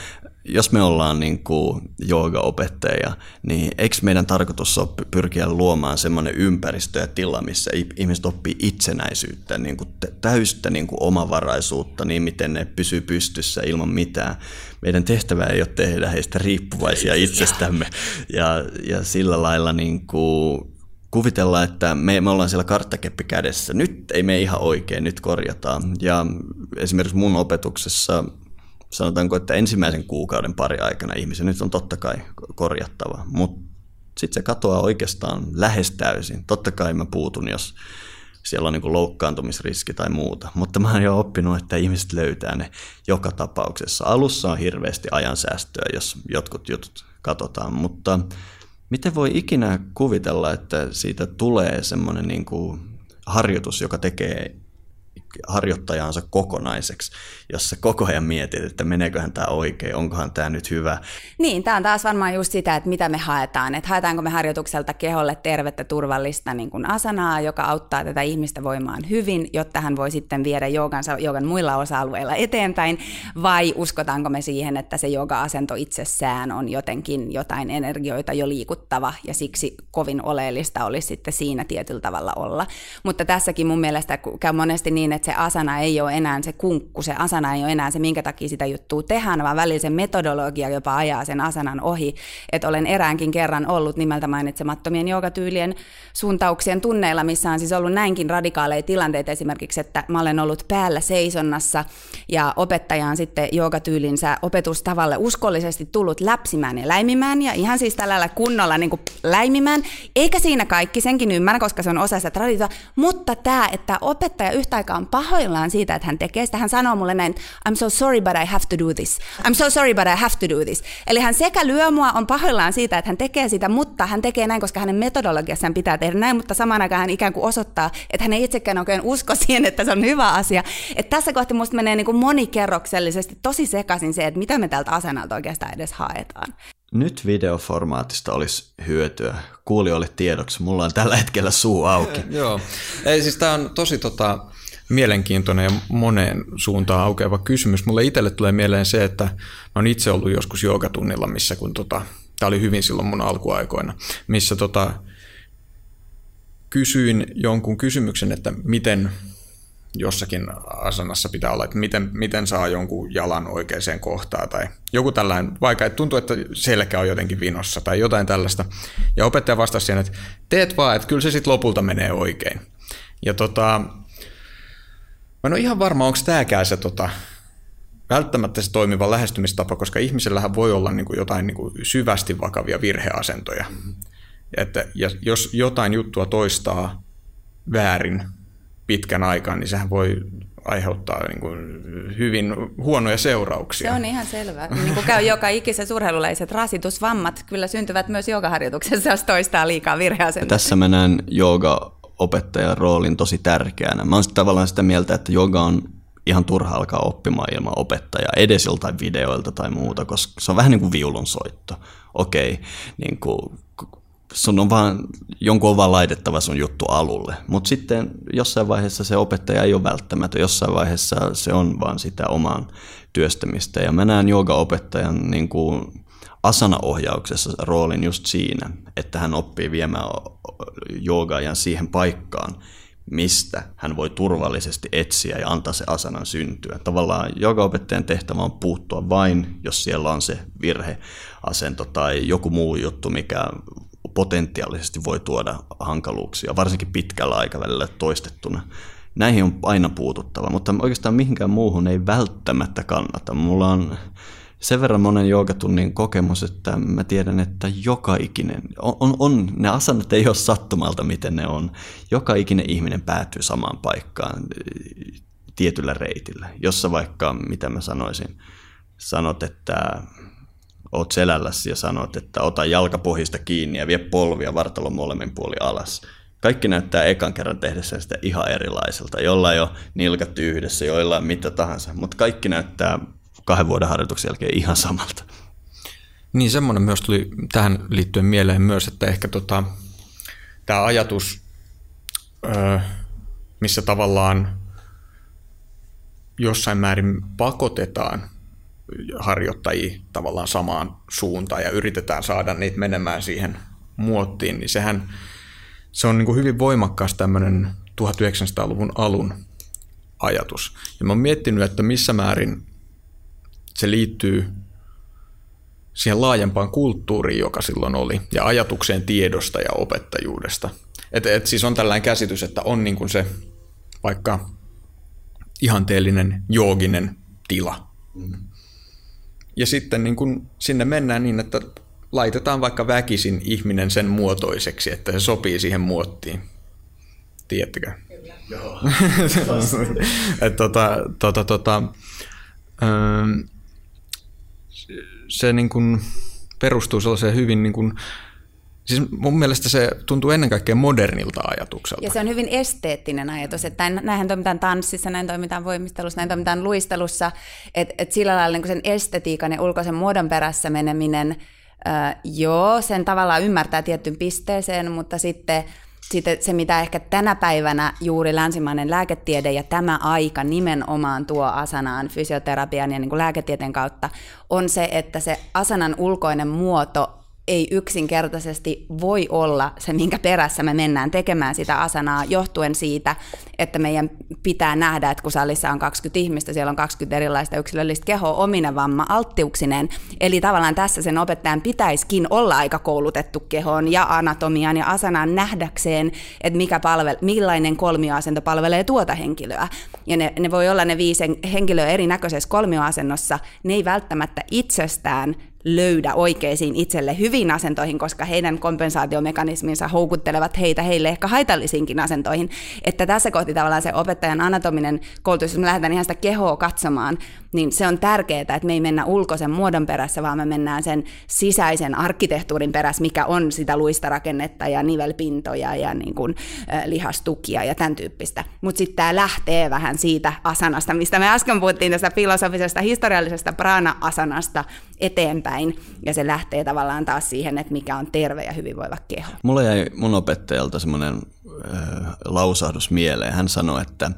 S3: jos me ollaan niin kuin jooga-opettajia, niin eikö meidän tarkoitus ole pyrkiä luomaan semmoinen ympäristö ja tila, missä ihmiset oppii itsenäisyyttä, niin kuin täystä niin kuin omavaraisuutta, niin miten ne pysyy pystyssä ilman mitään. Meidän tehtävä ei ole tehdä heistä riippuvaisia itsestämme ja, ja sillä lailla niin kuin kuvitella, että me, me ollaan siellä karttakeppi kädessä. Nyt ei me ihan oikein, nyt korjataan. Ja esimerkiksi mun opetuksessa sanotaanko, että ensimmäisen kuukauden pari aikana ihmisen nyt on totta kai korjattava, mutta sitten se katoaa oikeastaan lähes täysin. Totta kai mä puutun, jos siellä on niin loukkaantumisriski tai muuta, mutta mä oon jo oppinut, että ihmiset löytää ne joka tapauksessa. Alussa on hirveästi ajansäästöä, jos jotkut jutut katsotaan, mutta Miten voi ikinä kuvitella, että siitä tulee semmoinen niin kuin harjoitus, joka tekee harjoittajansa kokonaiseksi, jossa koko ajan mietit, että meneeköhän tämä oikein, onkohan tämä nyt hyvä.
S2: Niin, tämä on taas varmaan just sitä, että mitä me haetaan. Että haetaanko me harjoitukselta keholle tervettä, turvallista niin kuin asanaa, joka auttaa tätä ihmistä voimaan hyvin, jotta hän voi sitten viedä joogansa joogan muilla osa-alueilla eteenpäin, vai uskotaanko me siihen, että se jooga-asento itsessään on jotenkin jotain energioita jo liikuttava, ja siksi kovin oleellista olisi sitten siinä tietyllä tavalla olla. Mutta tässäkin mun mielestä käy monesti niin, että se asana ei ole enää se kunkku, se asana ei ole enää se, minkä takia sitä juttua tehdään, vaan välillä se metodologia jopa ajaa sen asanan ohi. Että olen eräänkin kerran ollut nimeltä mainitsemattomien joogatyylien suuntauksien tunneilla, missä on siis ollut näinkin radikaaleja tilanteita esimerkiksi, että mä olen ollut päällä seisonnassa ja opettaja on sitten joogatyylinsä opetustavalle uskollisesti tullut läpsimään ja läimimään ja ihan siis tällä kunnolla niin kuin läimimään. Eikä siinä kaikki, senkin ymmärrän, koska se on osa sitä traditiota, mutta tämä, että opettaja yhtä aikaa on pahoillaan siitä, että hän tekee sitä, hän sanoo mulle näin, I'm so sorry but I have to do this. I'm so sorry but I have to do this. Eli hän sekä lyö mua, on pahoillaan siitä, että hän tekee sitä, mutta hän tekee näin, koska hänen metodologiassaan pitää tehdä näin, mutta samaan aikaan hän ikään kuin osoittaa, että hän ei itsekään oikein usko siihen, että se on hyvä asia. Että tässä kohti musta menee niin kuin monikerroksellisesti tosi sekaisin se, että mitä me tältä asennalta oikeastaan edes haetaan.
S3: Nyt videoformaatista olisi hyötyä. Kuulijoille tiedoksi, mulla on tällä hetkellä suu auki.
S4: Joo, ei siis tämä on tosi tota, mielenkiintoinen ja moneen suuntaan aukeava kysymys. Mulle itselle tulee mieleen se, että mä oon itse ollut joskus joogatunnilla, missä kun tota, tämä oli hyvin silloin mun alkuaikoina, missä tota, kysyin jonkun kysymyksen, että miten jossakin asenassa pitää olla, että miten, miten saa jonkun jalan oikeaan kohtaan tai joku tällainen, vaikka tuntuu, että selkä on jotenkin vinossa tai jotain tällaista. Ja opettaja vastasi siihen, että teet vaan, että kyllä se sitten lopulta menee oikein. Ja tota, mä en ole ihan varma, onko tämäkään se tota, välttämättä se toimiva lähestymistapa, koska ihmisellähän voi olla niin kuin jotain niin kuin syvästi vakavia virheasentoja. Että, ja jos jotain juttua toistaa väärin pitkän aikaa, niin sehän voi aiheuttaa niin kuin hyvin huonoja seurauksia.
S2: Se on ihan selvää. Niin kuin käy joka ikisessä urheiluleiset rasitusvammat kyllä syntyvät myös joogaharjoituksessa, jos toistaa liikaa virheasentoja.
S3: Tässä mä näen jooga opettajan roolin tosi tärkeänä. Mä oon tavallaan sitä mieltä, että joga on ihan turha alkaa oppimaan ilman opettajaa, edes joltain videoilta tai muuta, koska se on vähän niin kuin viulunsoitto. Okei, niin kuin sun on vaan, jonkun on vaan laitettava sun juttu alulle. Mutta sitten jossain vaiheessa se opettaja ei ole välttämätön, jossain vaiheessa se on vaan sitä omaan työstämistä. Ja mä näen joogaopettajan niin kuin asanaohjauksessa roolin just siinä, että hän oppii viemään joogaajan siihen paikkaan, mistä hän voi turvallisesti etsiä ja antaa se asanan syntyä. Tavallaan joogaopettajan tehtävä on puuttua vain, jos siellä on se virheasento tai joku muu juttu, mikä potentiaalisesti voi tuoda hankaluuksia, varsinkin pitkällä aikavälillä toistettuna. Näihin on aina puututtava, mutta oikeastaan mihinkään muuhun ei välttämättä kannata. Mulla on sen verran monen joogatunnin kokemus, että mä tiedän, että joka ikinen, on, on, on, ne asanat ei ole sattumalta, miten ne on. Joka ikinen ihminen päätyy samaan paikkaan tietyllä reitillä, jossa vaikka, mitä mä sanoisin, sanot, että oot selälläsi ja sanot, että ota jalkapohjista kiinni ja vie polvia vartalon molemmin puoli alas. Kaikki näyttää ekan kerran tehdessä sitä ihan erilaiselta. Jollain on nilkat yhdessä, joilla mitä tahansa, mutta kaikki näyttää kahden vuoden harjoituksen jälkeen ihan samalta.
S4: Niin semmoinen myös tuli tähän liittyen mieleen myös, että ehkä tota, tämä ajatus, missä tavallaan jossain määrin pakotetaan harjoittajia tavallaan samaan suuntaan ja yritetään saada niitä menemään siihen muottiin, niin sehän se on niin kuin hyvin voimakkaas tämmöinen 1900-luvun alun ajatus. Ja mä oon miettinyt, että missä määrin se liittyy siihen laajempaan kulttuuriin, joka silloin oli, ja ajatukseen tiedosta ja opettajuudesta. Et, et siis on tällainen käsitys, että on niin kuin se vaikka ihanteellinen jooginen tila. Mm. Ja sitten niin kuin sinne mennään niin, että laitetaan vaikka väkisin ihminen sen muotoiseksi, että se sopii siihen muottiin. Tiedättekö? Kyllä. Joo. että tota, tota, tota, öö, se niin kuin perustuu sellaiseen hyvin niin kuin, Siis mun mielestä se tuntuu ennen kaikkea modernilta ajatukselta.
S2: Ja se on hyvin esteettinen ajatus, että näinhän toimitaan tanssissa, näin toimitaan voimistelussa, näin toimitaan luistelussa, että et sillä lailla niin sen estetiikan ja ulkoisen muodon perässä meneminen, äh, joo, sen tavallaan ymmärtää tiettyyn pisteeseen, mutta sitten sitten se, mitä ehkä tänä päivänä juuri länsimainen lääketiede ja tämä aika nimenomaan tuo asanaan fysioterapian ja niin kuin lääketieteen kautta, on se, että se asanan ulkoinen muoto ei yksinkertaisesti voi olla se, minkä perässä me mennään tekemään sitä asanaa, johtuen siitä, että meidän pitää nähdä, että kun salissa on 20 ihmistä, siellä on 20 erilaista yksilöllistä kehoa, ominen vamma, alttiuksinen. Eli tavallaan tässä sen opettajan pitäisikin olla aika koulutettu kehoon ja anatomiaan ja asanaan nähdäkseen, että mikä palvel, millainen kolmioasento palvelee tuota henkilöä. Ja ne, ne voi olla ne viisi henkilöä erinäköisessä kolmioasennossa, ne ei välttämättä itsestään löydä oikeisiin itselle hyviin asentoihin, koska heidän kompensaatiomekanisminsa houkuttelevat heitä heille ehkä haitallisiinkin asentoihin. Että tässä kohti tavallaan se opettajan anatominen koulutus, jos me lähdetään ihan sitä kehoa katsomaan, niin se on tärkeää, että me ei mennä ulkoisen muodon perässä, vaan me mennään sen sisäisen arkkitehtuurin perässä, mikä on sitä luistarakennetta ja nivelpintoja ja niin kuin, äh, lihastukia ja tämän tyyppistä. Mutta sitten tämä lähtee vähän siitä asanasta, mistä me äsken puhuttiin tästä filosofisesta, historiallisesta prana-asanasta eteenpäin, ja se lähtee tavallaan taas siihen, että mikä on terve ja hyvinvoiva keho.
S3: Mulla jäi mun opettajalta semmoinen äh, lausahdus mieleen. Hän sanoi, että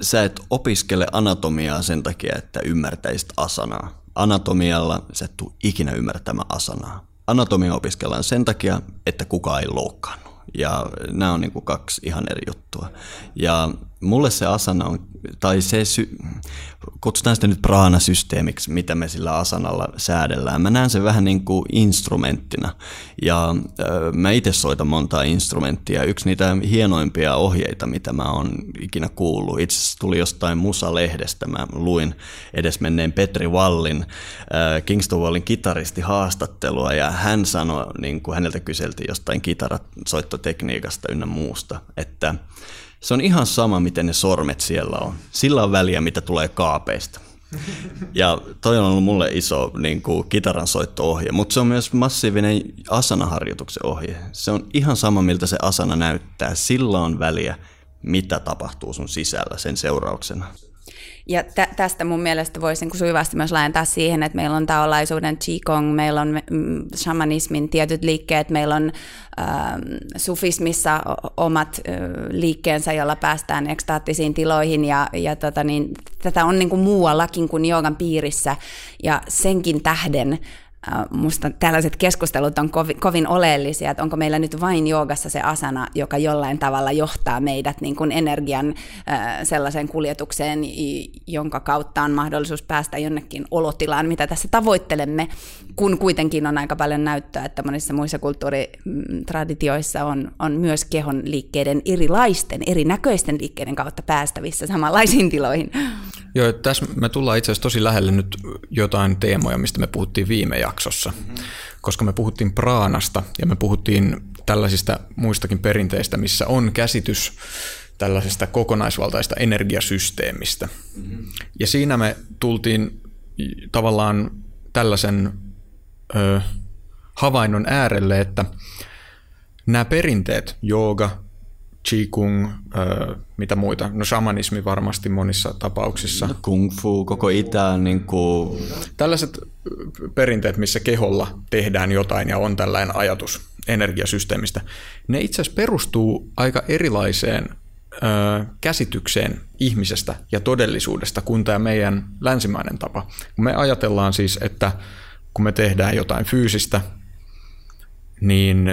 S3: sä et opiskele anatomiaa sen takia, että ymmärtäisit asanaa. Anatomialla sä et tule ikinä ymmärtämään asanaa. Anatomia opiskellaan sen takia, että kukaan ei loukkaannut. Ja nämä on niin kuin kaksi ihan eri juttua. Ja mulle se asana on, tai se, sy- kutsutaan sitä nyt praana-systeemiksi, mitä me sillä asanalla säädellään. Mä näen sen vähän niin kuin instrumenttina. Ja äh, mä itse soitan montaa instrumenttia. Yksi niitä hienoimpia ohjeita, mitä mä oon ikinä kuullut, itse asiassa tuli jostain Musa-lehdestä. Mä luin edesmenneen Petri Wallin, äh, Kingston Wallin kitaristi haastattelua, ja hän sanoi, niin kuin häneltä kyseltiin jostain kitarasoittotekniikasta ynnä muusta, että se on ihan sama, miten ne sormet siellä on. Sillä on väliä, mitä tulee kaapeista. Ja toi on ollut mulle iso niin kuin, kitaran soitto-ohje, mutta se on myös massiivinen asanaharjoituksen ohje. Se on ihan sama, miltä se asana näyttää. Sillä on väliä, mitä tapahtuu sun sisällä sen seurauksena.
S2: Ja tä- tästä mun mielestä voisi niin sujuvasti myös laajentaa siihen, että meillä on taolaisuuden qigong, meillä on mm, shamanismin tietyt liikkeet, meillä on äh, sufismissa omat äh, liikkeensä, jolla päästään ekstaattisiin tiloihin ja, ja tota niin, tätä on niin kuin muuallakin kuin joogan piirissä. Ja senkin tähden Äh, musta tällaiset keskustelut on kovin, kovin oleellisia, että onko meillä nyt vain joogassa se asana, joka jollain tavalla johtaa meidät niin kuin energian äh, sellaiseen kuljetukseen, jonka kautta on mahdollisuus päästä jonnekin olotilaan, mitä tässä tavoittelemme, kun kuitenkin on aika paljon näyttöä, että monissa muissa kulttuuritraditioissa on, on myös kehon liikkeiden erilaisten, erinäköisten liikkeiden kautta päästävissä samanlaisiin tiloihin.
S4: Joo, tässä me tullaan itse asiassa tosi lähelle nyt jotain teemoja, mistä me puhuttiin viime jaksossa, mm-hmm. koska me puhuttiin praanasta ja me puhuttiin tällaisista muistakin perinteistä, missä on käsitys tällaisesta kokonaisvaltaista energiasysteemistä. Mm-hmm. Ja siinä me tultiin tavallaan tällaisen ö, havainnon äärelle, että nämä perinteet, jooga, qigong, äh, mitä muita, no shamanismi varmasti monissa tapauksissa.
S3: No, kung fu, koko itä. Niin kuin...
S4: Tällaiset perinteet, missä keholla tehdään jotain ja on tällainen ajatus energiasysteemistä, ne itse asiassa perustuu aika erilaiseen äh, käsitykseen ihmisestä ja todellisuudesta kuin tämä meidän länsimainen tapa. Me ajatellaan siis, että kun me tehdään jotain fyysistä, niin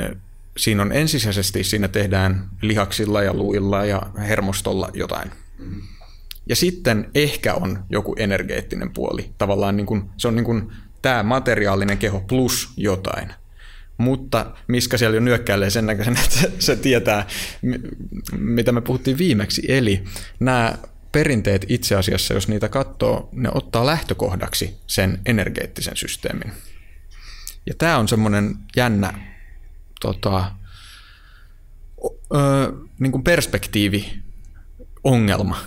S4: siinä on ensisijaisesti, siinä tehdään lihaksilla ja luilla ja hermostolla jotain. Ja sitten ehkä on joku energeettinen puoli. Tavallaan niin kuin, se on niin kuin tämä materiaalinen keho plus jotain. Mutta Miska siellä jo nyökkäilee sen näköisen, että se tietää, mitä me puhuttiin viimeksi. Eli nämä perinteet itse asiassa, jos niitä katsoo, ne ottaa lähtökohdaksi sen energeettisen systeemin. Ja tämä on semmoinen jännä tota, ö, niin kuin perspektiivi ongelma.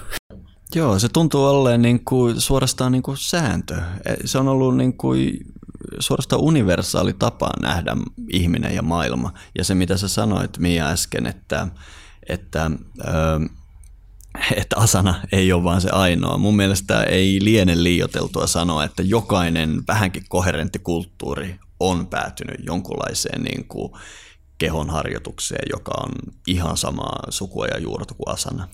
S3: Joo, se tuntuu olleen niin kuin suorastaan niin kuin sääntö. E, se on ollut niin kuin suorastaan universaali tapa nähdä ihminen ja maailma. Ja se, mitä sä sanoit Mia äsken, että, että, että asana ei ole vaan se ainoa. Mun mielestä ei liene liioteltua sanoa, että jokainen vähänkin koherentti kulttuuri on päätynyt jonkunlaiseen niin kuin kehon harjoitukseen, joka on ihan samaa sukua ja juurta kuin asana.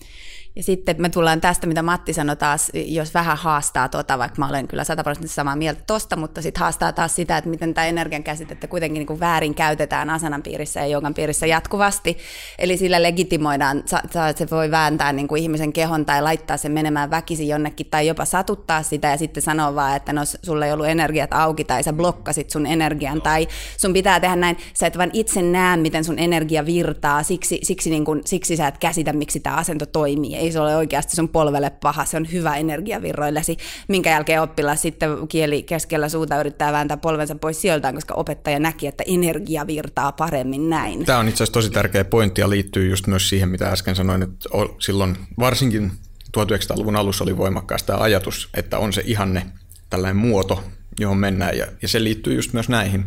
S2: Ja sitten me tullaan tästä, mitä Matti sanoi taas, jos vähän haastaa tuota, vaikka mä olen kyllä sataprosenttisesti samaa mieltä tosta, mutta sitten haastaa taas sitä, että miten tämä energian käsitettä kuitenkin niin kuin väärin käytetään asanan piirissä ja joogan piirissä jatkuvasti. Eli sillä legitimoidaan, että se voi vääntää niin kuin ihmisen kehon tai laittaa sen menemään väkisin jonnekin tai jopa satuttaa sitä ja sitten sanoa vaan, että no sulla ei ollut energiat auki tai sä blokkasit sun energian tai sun pitää tehdä näin. Sä et vaan itse näe, miten sun energia virtaa, siksi, siksi, niin kuin, siksi sä et käsitä, miksi tämä asento toimii ei se ole oikeasti sun polvelle paha, se on hyvä energiavirroillesi, minkä jälkeen oppilas sitten kieli keskellä suuta yrittää vääntää polvensa pois sieltä, koska opettaja näki, että energia virtaa paremmin näin.
S4: Tämä on itse asiassa tosi tärkeä pointti ja liittyy just myös siihen, mitä äsken sanoin, että silloin varsinkin 1900-luvun alussa oli voimakkaasti tämä ajatus, että on se ihanne tällainen muoto, johon mennään, ja, ja se liittyy just myös näihin.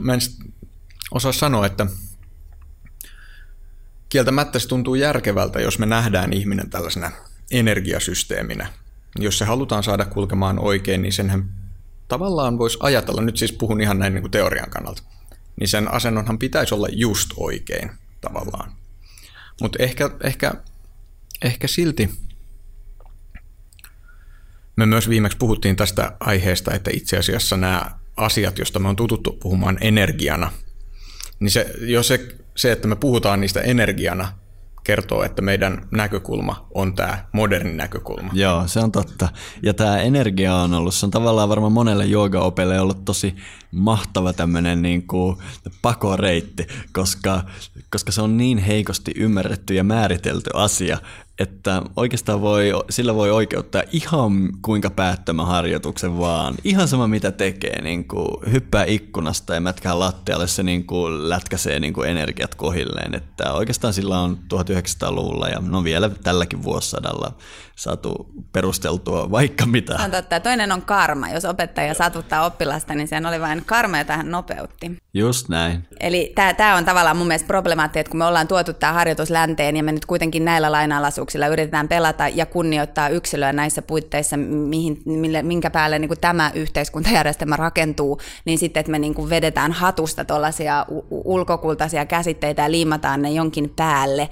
S4: Mä en osaa sanoa, että kieltämättä se tuntuu järkevältä, jos me nähdään ihminen tällaisena energiasysteeminä. Jos se halutaan saada kulkemaan oikein, niin senhän tavallaan voisi ajatella, nyt siis puhun ihan näin niin kuin teorian kannalta, niin sen asennonhan pitäisi olla just oikein tavallaan. Mutta ehkä, ehkä, ehkä silti me myös viimeksi puhuttiin tästä aiheesta, että itse asiassa nämä asiat, joista me on tututtu puhumaan energiana, niin se, jos se se, että me puhutaan niistä energiana, kertoo, että meidän näkökulma on tämä moderni näkökulma.
S3: Joo, se on totta. Ja tämä energia on ollut, se on tavallaan varmaan monelle joogaopelle ollut tosi mahtava tämmöinen niin pakoreitti, koska, koska se on niin heikosti ymmärretty ja määritelty asia, että oikeastaan voi, sillä voi oikeuttaa ihan kuinka päättömän harjoituksen vaan. Ihan sama mitä tekee, niin kuin hyppää ikkunasta ja mätkää lattialle, se niin kuin lätkäsee niin kuin energiat kohilleen. Että oikeastaan sillä on 1900-luvulla ja no vielä tälläkin vuosisadalla saatu perusteltua vaikka mitä.
S2: On totta. Toinen on karma. Jos opettaja satuttaa oppilasta, niin sen oli vain karma, jota hän nopeutti.
S3: Just näin.
S2: Eli tämä on tavallaan mun mielestä problemaattinen, että kun me ollaan tuotu tämä harjoitus länteen ja me nyt kuitenkin näillä lainalaisuuksilla yritetään pelata ja kunnioittaa yksilöä näissä puitteissa, mihin, mille, minkä päälle niin kuin tämä yhteiskuntajärjestelmä rakentuu, niin sitten, että me niin kuin vedetään hatusta tuollaisia ulkokultaisia käsitteitä ja liimataan ne jonkin päälle,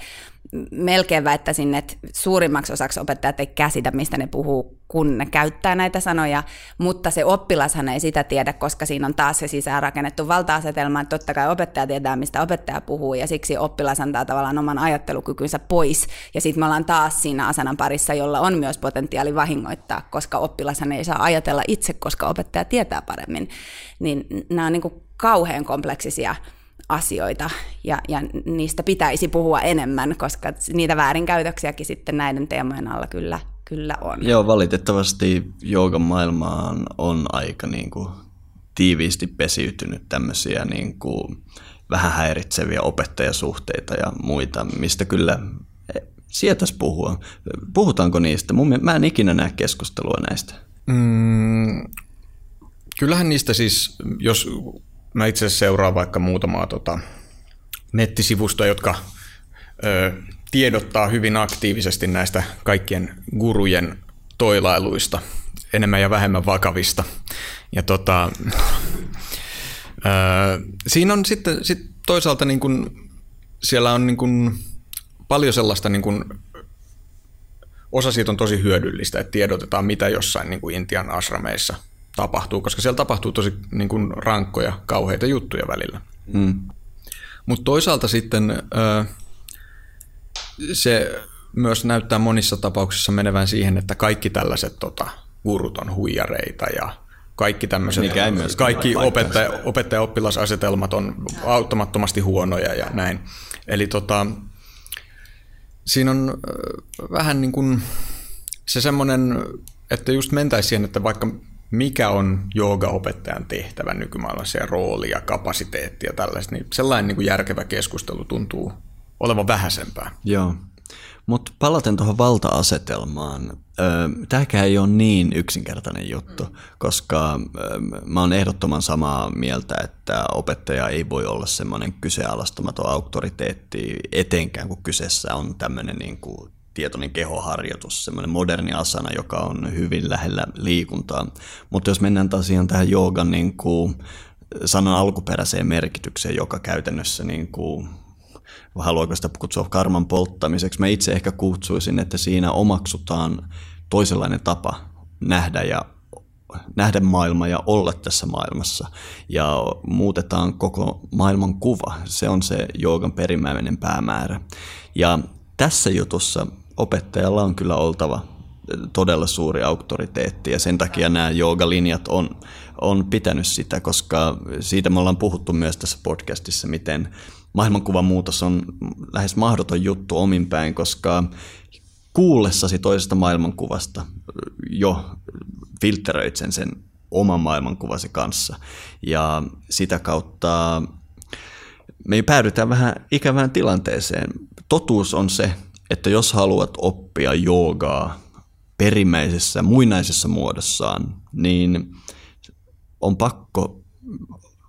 S2: melkein väittäisin, että suurimmaksi osaksi opettajat ei käsitä, mistä ne puhuu, kun ne käyttää näitä sanoja, mutta se oppilashan ei sitä tiedä, koska siinä on taas se sisään rakennettu valta-asetelma, että totta kai opettaja tietää, mistä opettaja puhuu, ja siksi oppilas antaa tavallaan oman ajattelukykynsä pois, ja sitten me ollaan taas siinä asanan parissa, jolla on myös potentiaali vahingoittaa, koska oppilashan ei saa ajatella itse, koska opettaja tietää paremmin, niin nämä on niin kuin kauhean kompleksisia asioita ja, ja niistä pitäisi puhua enemmän, koska niitä väärinkäytöksiäkin sitten näiden teemojen alla kyllä, kyllä on.
S3: Joo, valitettavasti joogan maailmaan on aika niin kuin, tiiviisti pesiytynyt tämmöisiä niin kuin, vähän häiritseviä opettajasuhteita ja muita, mistä kyllä sietäisi puhua. Puhutaanko niistä? Mun, mä en ikinä näe keskustelua näistä. Mm,
S4: kyllähän niistä siis, jos mä itse asiassa seuraan vaikka muutamaa tota, nettisivustoa, jotka ö, tiedottaa hyvin aktiivisesti näistä kaikkien gurujen toilailuista, enemmän ja vähemmän vakavista. Ja tota, ö, siinä on sitten sit toisaalta niin kun, siellä on niin kun paljon sellaista, niin kun, osa siitä on tosi hyödyllistä, että tiedotetaan mitä jossain niin Intian asrameissa – tapahtuu, koska siellä tapahtuu tosi niin kuin rankkoja, kauheita juttuja välillä. Mm. Mutta toisaalta sitten se myös näyttää monissa tapauksissa menevän siihen, että kaikki tällaiset tota, gurut on huijareita ja kaikki tämmöiset, kaikki opettaja, opettaja-oppilasasetelmat on auttamattomasti huonoja ja näin. Eli tota, siinä on vähän niin kuin se semmoinen, että just mentäisiin siihen, että vaikka mikä on joogaopettajan tehtävä nykymaailmassa ja rooli ja kapasiteetti ja tällaista, niin sellainen niin kuin järkevä keskustelu tuntuu olevan vähäisempää.
S3: Joo, mutta palaten tuohon valta-asetelmaan. Tämäkään ei ole niin yksinkertainen juttu, koska mä oon ehdottoman samaa mieltä, että opettaja ei voi olla semmoinen kyseenalaistamaton auktoriteetti, etenkään kun kyseessä on tämmöinen niin kuin tietoinen kehoharjoitus, semmoinen moderni asana, joka on hyvin lähellä liikuntaa. Mutta jos mennään taas ihan tähän joogan niin kuin sanan alkuperäiseen merkitykseen, joka käytännössä niin kuin haluaako sitä kutsua karman polttamiseksi. Mä itse ehkä kutsuisin, että siinä omaksutaan toisenlainen tapa nähdä ja nähdä maailma ja olla tässä maailmassa. Ja muutetaan koko maailman kuva. Se on se joogan perimmäinen päämäärä. Ja tässä jutussa opettajalla on kyllä oltava todella suuri auktoriteetti ja sen takia nämä joogalinjat on, on pitänyt sitä, koska siitä me ollaan puhuttu myös tässä podcastissa, miten maailmankuvan muutos on lähes mahdoton juttu omin päin, koska kuullessasi toisesta maailmankuvasta jo filtteröit sen, sen oman maailmankuvasi kanssa. Ja sitä kautta me päädytään vähän ikävään tilanteeseen. Totuus on se, että jos haluat oppia joogaa perimmäisessä, muinaisessa muodossaan, niin on pakko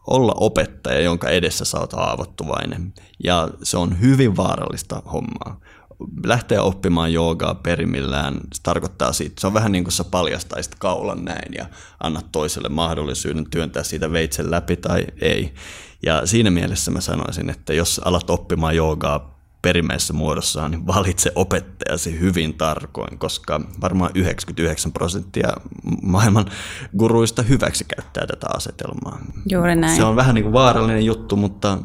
S3: olla opettaja, jonka edessä sä oot haavoittuvainen. Ja se on hyvin vaarallista hommaa lähteä oppimaan joogaa perimillään, se tarkoittaa siitä, se on vähän niin kuin sä paljastaisit kaulan näin ja annat toiselle mahdollisuuden työntää siitä veitsen läpi tai ei. Ja siinä mielessä mä sanoisin, että jos alat oppimaan joogaa perimmäisessä muodossaan, niin valitse opettajasi hyvin tarkoin, koska varmaan 99 prosenttia maailman guruista hyväksi käyttää tätä asetelmaa.
S2: Juuri näin.
S3: Se on vähän niin kuin vaarallinen juttu, mutta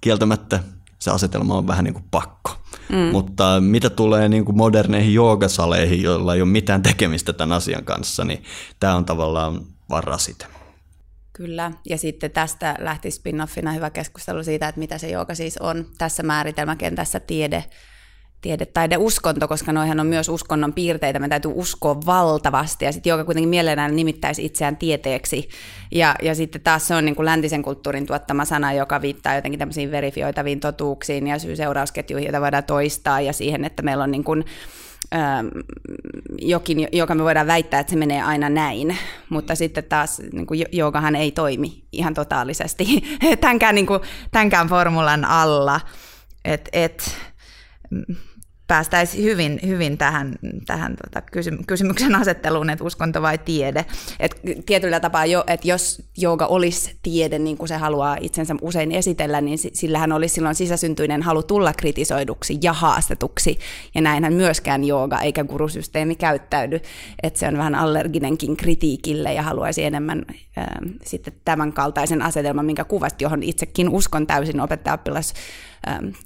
S3: kieltämättä se asetelma on vähän niin kuin pakko. Mm. Mutta mitä tulee niin kuin moderneihin joogasaleihin, joilla ei ole mitään tekemistä tämän asian kanssa, niin tämä on tavallaan varasite.
S2: Kyllä, ja sitten tästä lähti spin-offina hyvä keskustelu siitä, että mitä se jooga siis on tässä määritelmäkentässä tiede, tiede, taide, uskonto, koska noihän on myös uskonnon piirteitä, me täytyy uskoa valtavasti, ja sitten joka kuitenkin mielellään nimittäisi itseään tieteeksi, ja, ja sitten taas se on niin kuin läntisen kulttuurin tuottama sana, joka viittaa jotenkin tämmöisiin verifioitaviin totuuksiin ja syy-seurausketjuihin, joita voidaan toistaa, ja siihen, että meillä on niin kuin, jokin, joka me voidaan väittää, että se menee aina näin, mutta sitten taas niin kuin joogahan ei toimi ihan totaalisesti tämänkään, niin kuin, tämänkään formulan alla, että et, päästäisiin hyvin, hyvin tähän, tähän tota kysymyksen asetteluun, että uskonto vai tiede. Et tietyllä tapaa, jo, että jos jooga olisi tiede, niin kuin se haluaa itsensä usein esitellä, niin sillähän olisi silloin sisäsyntyinen halu tulla kritisoiduksi ja haastetuksi. Ja näinhän myöskään jooga eikä gurusysteemi käyttäydy, että se on vähän allerginenkin kritiikille ja haluaisi enemmän äh, sitten tämän kaltaisen asetelman, minkä kuvasti, johon itsekin uskon täysin opettaja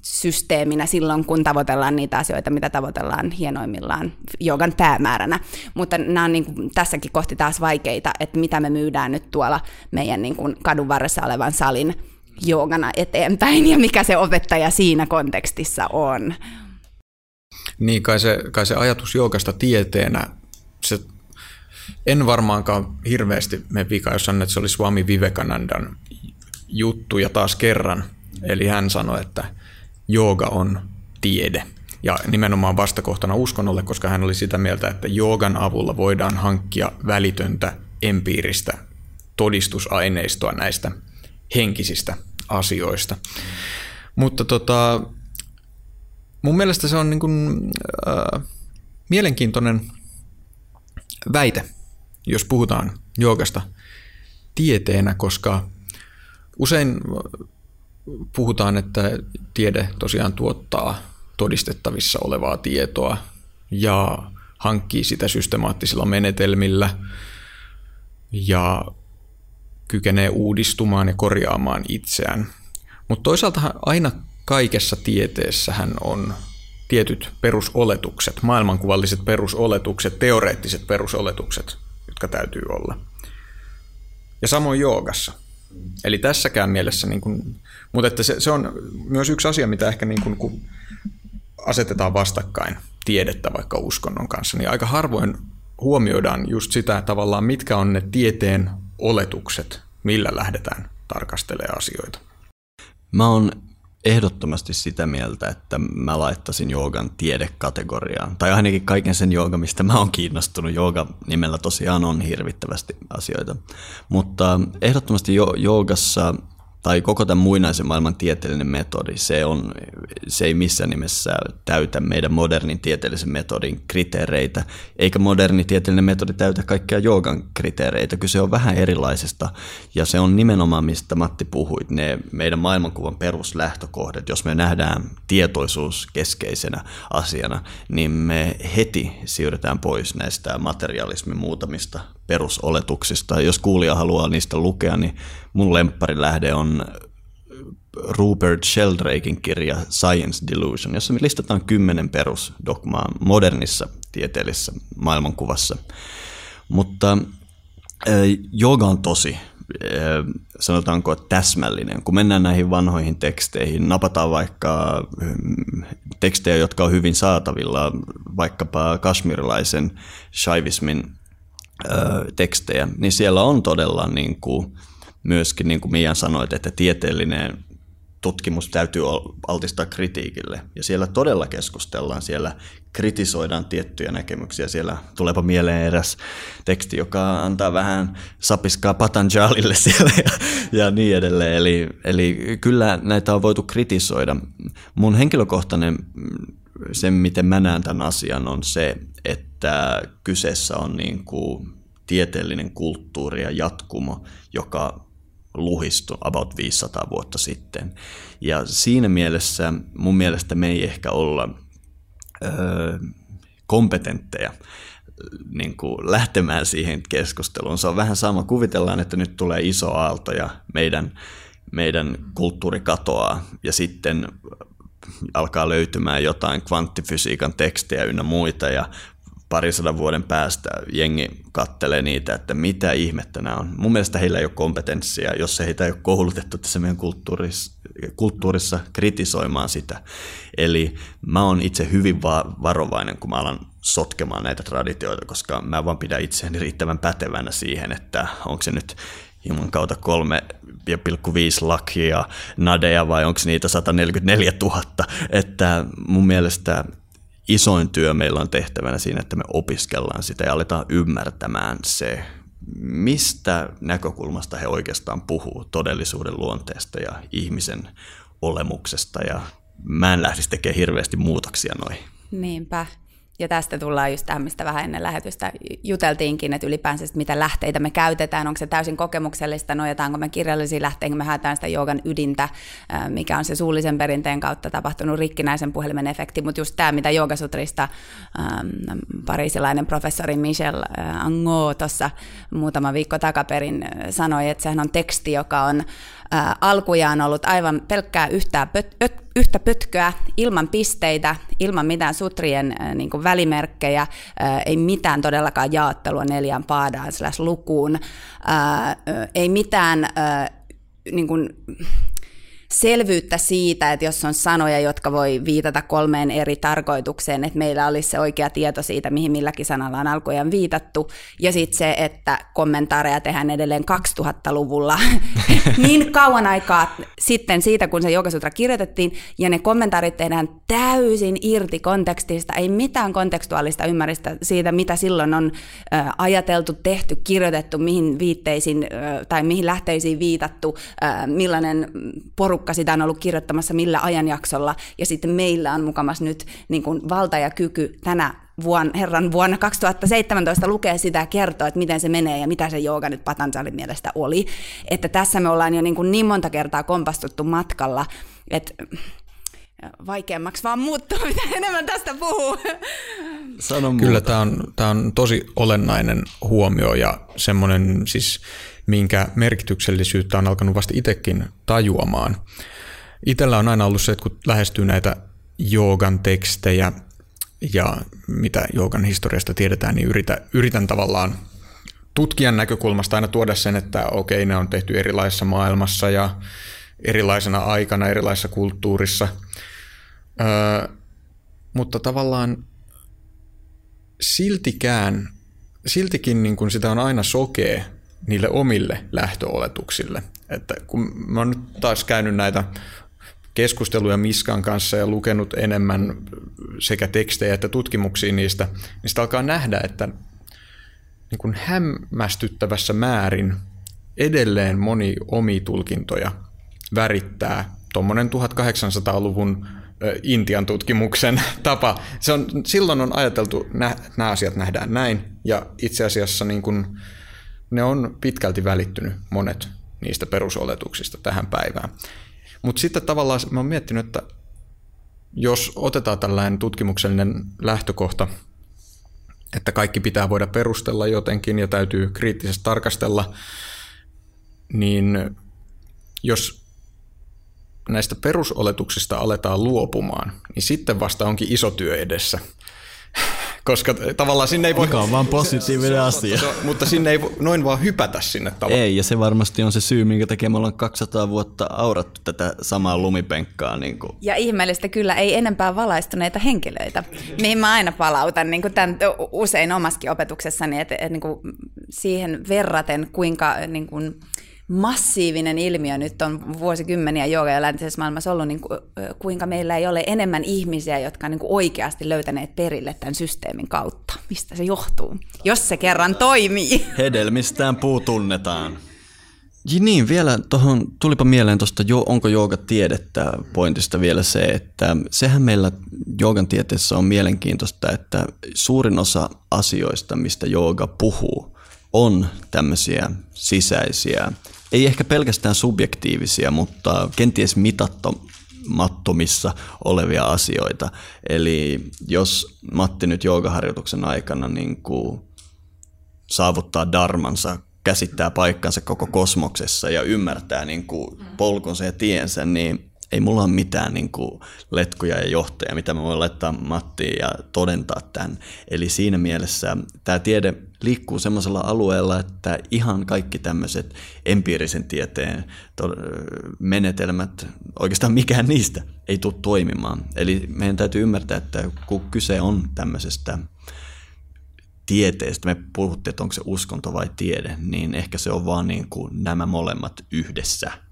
S2: systeeminä silloin, kun tavoitellaan niitä asioita, mitä tavoitellaan hienoimmillaan jogan päämääränä. Mutta nämä on niin kuin tässäkin kohti taas vaikeita, että mitä me myydään nyt tuolla meidän niin kuin kadun varressa olevan salin joogana eteenpäin ja mikä se opettaja siinä kontekstissa on.
S4: Niin, kai se, kai se ajatus joogasta tieteenä, se en varmaankaan hirveästi me vika, jos sanon, että se oli Swami Vivekanandan juttu ja taas kerran – Eli hän sanoi, että jooga on tiede. Ja nimenomaan vastakohtana uskonnolle, koska hän oli sitä mieltä, että joogan avulla voidaan hankkia välitöntä empiiristä todistusaineistoa näistä henkisistä asioista. Mutta tota, mun mielestä se on niin kuin, äh, mielenkiintoinen väite, jos puhutaan joogasta tieteenä, koska usein puhutaan, että tiede tosiaan tuottaa todistettavissa olevaa tietoa ja hankkii sitä systemaattisilla menetelmillä ja kykenee uudistumaan ja korjaamaan itseään. Mutta toisaalta aina kaikessa tieteessähän on tietyt perusoletukset, maailmankuvalliset perusoletukset, teoreettiset perusoletukset, jotka täytyy olla. Ja samoin joogassa – Eli tässäkään mielessä, niin kuin, mutta että se, se on myös yksi asia, mitä ehkä niin kuin, kun asetetaan vastakkain tiedettä vaikka uskonnon kanssa, niin aika harvoin huomioidaan just sitä tavallaan, mitkä on ne tieteen oletukset, millä lähdetään tarkastelemaan asioita.
S3: Mä oon ehdottomasti sitä mieltä, että mä laittaisin joogan tiedekategoriaan. Tai ainakin kaiken sen jooga, mistä mä oon kiinnostunut. Jooga nimellä tosiaan on hirvittävästi asioita. Mutta ehdottomasti jo- joogassa tai koko tämän muinaisen maailman tieteellinen metodi, se, on, se ei missään nimessä täytä meidän modernin tieteellisen metodin kriteereitä, eikä moderni tieteellinen metodi täytä kaikkia joogan kriteereitä. Kyse on vähän erilaisesta, ja se on nimenomaan, mistä Matti puhui, ne meidän maailmankuvan peruslähtökohdat. Jos me nähdään tietoisuus keskeisenä asiana, niin me heti siirrytään pois näistä materialismin muutamista perusoletuksista. Jos kuulija haluaa niistä lukea, niin mun lähde on Rupert Sheldrakein kirja Science Delusion, jossa me listataan kymmenen perusdogmaa modernissa tieteellisessä maailmankuvassa. Mutta äh, jooga on tosi, äh, sanotaanko täsmällinen. Kun mennään näihin vanhoihin teksteihin, napataan vaikka mm, tekstejä, jotka on hyvin saatavilla, vaikkapa kashmirilaisen shaivismin tekstejä, niin siellä on todella niin kuin, myöskin, niin kuin Mian sanoit, että tieteellinen tutkimus täytyy altistaa kritiikille. Ja siellä todella keskustellaan, siellä kritisoidaan tiettyjä näkemyksiä. Siellä tuleepa mieleen eräs teksti, joka antaa vähän sapiskaa Patanjalille siellä ja, ja niin edelleen. Eli, eli kyllä näitä on voitu kritisoida. Mun henkilökohtainen se, miten mä näen tämän asian, on se, että kyseessä on niin kuin tieteellinen kulttuuri ja jatkumo, joka luhistui about 500 vuotta sitten. Ja siinä mielessä mun mielestä me ei ehkä olla öö, kompetentteja niin kuin lähtemään siihen keskusteluun. Se on vähän sama. Kuvitellaan, että nyt tulee iso aalto ja meidän, meidän kulttuuri katoaa ja sitten alkaa löytymään jotain kvanttifysiikan tekstejä ynnä muita ja parisadan vuoden päästä jengi kattelee niitä, että mitä ihmettä nämä on. Mun mielestä heillä ei ole kompetenssia, jos heitä ei ole koulutettu tässä meidän kulttuurissa, kulttuurissa kritisoimaan sitä. Eli mä oon itse hyvin varovainen, kun mä alan sotkemaan näitä traditioita, koska mä vaan pidän itseäni riittävän pätevänä siihen, että onko se nyt Juman kautta 3,5 lakia nadeja vai onko niitä 144 000. Että mun mielestä isoin työ meillä on tehtävänä siinä, että me opiskellaan sitä ja aletaan ymmärtämään se, mistä näkökulmasta he oikeastaan puhuu todellisuuden luonteesta ja ihmisen olemuksesta. Ja mä en lähtisi tekemään hirveästi muutoksia noihin.
S2: Niinpä. Ja tästä tullaan just tähän, mistä vähän ennen lähetystä juteltiinkin, että ylipäänsä että mitä lähteitä me käytetään, onko se täysin kokemuksellista, nojataanko me kirjallisiin lähteihin, me haetaan sitä joogan ydintä, mikä on se suullisen perinteen kautta tapahtunut rikkinäisen puhelimen efekti, mutta just tämä, mitä joogasutrista ähm, parisilainen professori Michel Ango tuossa muutama viikko takaperin sanoi, että sehän on teksti, joka on alkujaan ollut aivan pelkkää yhtä, pöt, öt, yhtä pötköä, ilman pisteitä, ilman mitään sutrien niin kuin välimerkkejä, ei mitään todellakaan jaottelua neljän paadaan lukuun, ei mitään ää, niin kuin, selvyyttä siitä, että jos on sanoja, jotka voi viitata kolmeen eri tarkoitukseen, että meillä olisi se oikea tieto siitä, mihin milläkin sanalla on alkujaan viitattu, ja sitten se, että kommentaareja tehdään edelleen 2000-luvulla niin kauan aikaa sitten siitä, kun se Jogasutra kirjoitettiin, ja ne kommentaarit tehdään täysin irti kontekstista, ei mitään kontekstuaalista ymmärrystä siitä, mitä silloin on ajateltu, tehty, kirjoitettu, mihin viitteisiin tai mihin lähteisiin viitattu, millainen porukka porukka sitä on ollut kirjoittamassa millä ajanjaksolla, ja sitten meillä on mukamas nyt niin kuin valta ja kyky tänä vuonna, herran vuonna 2017 lukea sitä ja kertoa, että miten se menee ja mitä se jooga nyt Patanjalin mielestä oli. Että tässä me ollaan jo niin, kuin niin monta kertaa kompastuttu matkalla, että vaikeammaksi vaan muuttuu, mitä enemmän tästä puhuu.
S4: Sano Kyllä tämä on, tämä on tosi olennainen huomio ja semmoinen siis minkä merkityksellisyyttä on alkanut vasta itsekin tajuamaan. Itellä on aina ollut se, että kun lähestyy näitä joogan tekstejä ja mitä joogan historiasta tiedetään, niin yritä, yritän tavallaan tutkijan näkökulmasta aina tuoda sen, että okei, ne on tehty erilaisessa maailmassa ja erilaisena aikana, erilaisessa kulttuurissa. Öö, mutta tavallaan siltikään, siltikin niin kuin sitä on aina sokee niille omille lähtöoletuksille. Että kun mä oon nyt taas käynyt näitä keskusteluja Miskan kanssa ja lukenut enemmän sekä tekstejä että tutkimuksia niistä, niin sitä alkaa nähdä, että niin kuin hämmästyttävässä määrin edelleen moni omi tulkintoja värittää tuommoinen 1800-luvun Intian tutkimuksen tapa. Se on, silloin on ajateltu, että nämä asiat nähdään näin, ja itse asiassa niin kun, ne on pitkälti välittynyt monet niistä perusoletuksista tähän päivään. Mutta sitten tavallaan mä oon miettinyt, että jos otetaan tällainen tutkimuksellinen lähtökohta, että kaikki pitää voida perustella jotenkin ja täytyy kriittisesti tarkastella, niin jos näistä perusoletuksista aletaan luopumaan, niin sitten vasta onkin iso työ edessä. Koska tavallaan sinne ei voi...
S3: Mikä on vaan positiivinen asia.
S4: mutta sinne ei noin vaan hypätä sinne tavallaan.
S3: Ei, ja se varmasti on se syy, minkä takia me ollaan 200 vuotta aurattu tätä samaa lumipenkkaa. Niin kuin.
S2: Ja ihmeellistä kyllä ei enempää valaistuneita henkilöitä, mihin mä aina palautan niin kuin tämän, usein omaskin opetuksessani, että, että niin kuin siihen verraten kuinka niin kuin, massiivinen ilmiö nyt on vuosikymmeniä jooga ja läntisessä maailmassa ollut, niin kuin, kuinka meillä ei ole enemmän ihmisiä, jotka on niin oikeasti löytäneet perille tämän systeemin kautta. Mistä se johtuu? Jos se kerran toimii.
S3: Hedelmistään puu tunnetaan. Ja niin, vielä tuohon, tulipa mieleen tuosta, onko jooga tiedettä pointista vielä se, että sehän meillä joogan tieteessä on mielenkiintoista, että suurin osa asioista, mistä jooga puhuu, on tämmöisiä sisäisiä ei ehkä pelkästään subjektiivisia, mutta kenties mitattomattomissa olevia asioita. Eli jos Matti nyt joogaharjoituksen aikana niin kuin saavuttaa darmansa, käsittää paikkansa koko kosmoksessa ja ymmärtää niin kuin polkunsa ja tiensä, niin ei mulla ole mitään niin kuin letkuja ja johtoja, mitä mä voin laittaa Mattiin ja todentaa tämän. Eli siinä mielessä tämä tiede liikkuu semmoisella alueella, että ihan kaikki tämmöiset empiirisen tieteen menetelmät, oikeastaan mikään niistä ei tule toimimaan. Eli meidän täytyy ymmärtää, että kun kyse on tämmöisestä tieteestä, me puhuttiin, että onko se uskonto vai tiede, niin ehkä se on vaan niin kuin nämä molemmat yhdessä –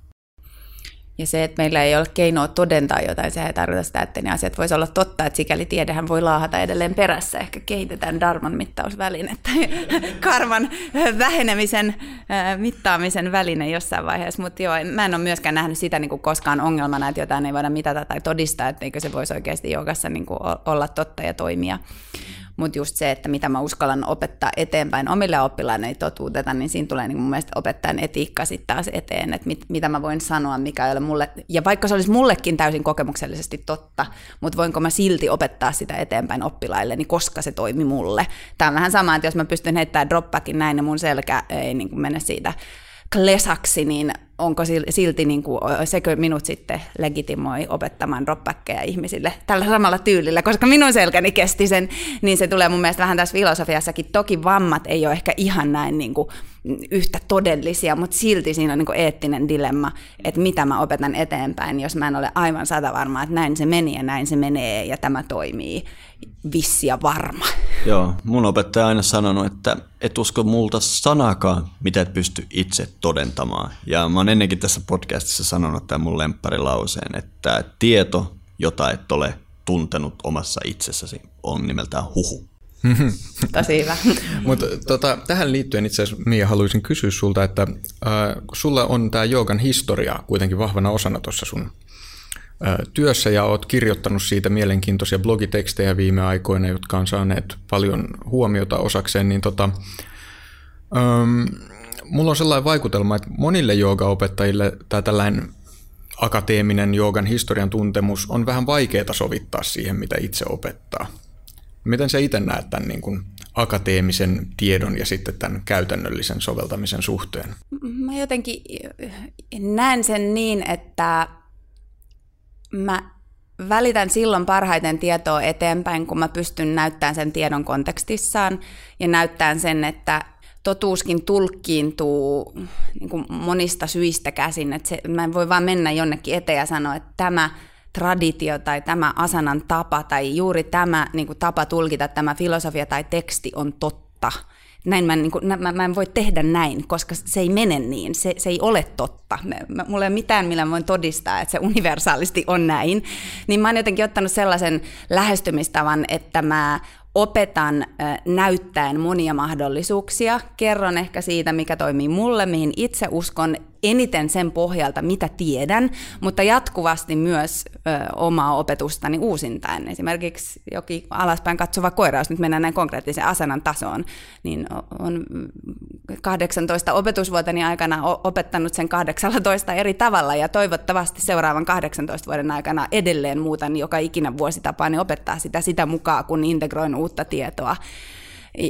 S2: ja se, että meillä ei ole keinoa todentaa jotain, se ei tarkoita sitä, että ne asiat voisi olla totta, että sikäli tiedehän voi laahata edelleen perässä. Ehkä kehitetään darman mittausvälinettä, karman vähenemisen mittaamisen väline jossain vaiheessa. Mutta joo, mä en ole myöskään nähnyt sitä niin kuin koskaan ongelmana, että jotain ei voida mitata tai todistaa, etteikö se voisi oikeasti jogassa niin olla totta ja toimia mutta just se, että mitä mä uskallan opettaa eteenpäin omille oppilaille, ei totuuteta, niin siinä tulee niin mun mielestä opettajan etiikka sitten taas eteen, että mit, mitä mä voin sanoa, mikä ei ole mulle, ja vaikka se olisi mullekin täysin kokemuksellisesti totta, mutta voinko mä silti opettaa sitä eteenpäin oppilaille, niin koska se toimi mulle. Tämä on vähän sama, että jos mä pystyn heittämään dropbackin näin ja mun selkä ei niin mene siitä klesaksi, niin onko silti, niin kuin, sekö minut sitten legitimoi opettamaan dropbackeja ihmisille tällä samalla tyylillä, koska minun selkäni kesti sen, niin se tulee mun mielestä vähän tässä filosofiassakin. Toki vammat ei ole ehkä ihan näin niin kuin, yhtä todellisia, mutta silti siinä on niin eettinen dilemma, että mitä mä opetan eteenpäin, jos mä en ole aivan sata varma, että näin se meni ja näin se menee ja tämä toimii vissi ja varma.
S3: Joo, mun opettaja on aina sanonut, että et usko multa sanakaan, mitä et pysty itse todentamaan. Ja mä oon ennenkin tässä podcastissa sanonut tämän mun lempparilauseen, että tieto, jota et ole tuntenut omassa itsessäsi, on nimeltään huhu.
S2: Tosi hyvä.
S4: Mutta tota, tähän liittyen itse asiassa Mia haluaisin kysyä sulta, että äh, sulla on tämä joogan historia kuitenkin vahvana osana tuossa sun työssä ja olet kirjoittanut siitä mielenkiintoisia blogitekstejä viime aikoina, jotka on saaneet paljon huomiota osakseen, niin tota, ähm, mulla on sellainen vaikutelma, että monille joogaopettajille tämä tällainen akateeminen joogan historian tuntemus on vähän vaikeaa sovittaa siihen, mitä itse opettaa. Miten sä itse näet tämän niin kuin akateemisen tiedon ja sitten tämän käytännöllisen soveltamisen suhteen?
S2: Mä jotenkin näen sen niin, että mä välitän silloin parhaiten tietoa eteenpäin, kun mä pystyn näyttämään sen tiedon kontekstissaan ja näyttämään sen, että totuuskin tulkkiintuu niin monista syistä käsin. Että se, mä en voi vaan mennä jonnekin eteen ja sanoa, että tämä traditio tai tämä asanan tapa tai juuri tämä niin kuin tapa tulkita tämä filosofia tai teksti on totta – näin mä, niin kuin, mä, mä en voi tehdä näin, koska se ei mene niin, se, se ei ole totta. Mä, mulla ei ole mitään, millä mä voin todistaa, että se universaalisti on näin. Niin mä oon jotenkin ottanut sellaisen lähestymistavan, että mä opetan näyttäen monia mahdollisuuksia, kerron ehkä siitä, mikä toimii mulle, mihin itse uskon, eniten sen pohjalta, mitä tiedän, mutta jatkuvasti myös ö, omaa opetustani uusintaen. Esimerkiksi jokin alaspäin katsova koira, jos nyt mennään näin konkreettisen asanan tasoon, niin on 18 opetusvuoteni aikana opettanut sen 18 eri tavalla ja toivottavasti seuraavan 18 vuoden aikana edelleen muutan joka ikinä vuositapaani opettaa sitä sitä mukaan, kun integroin uutta tietoa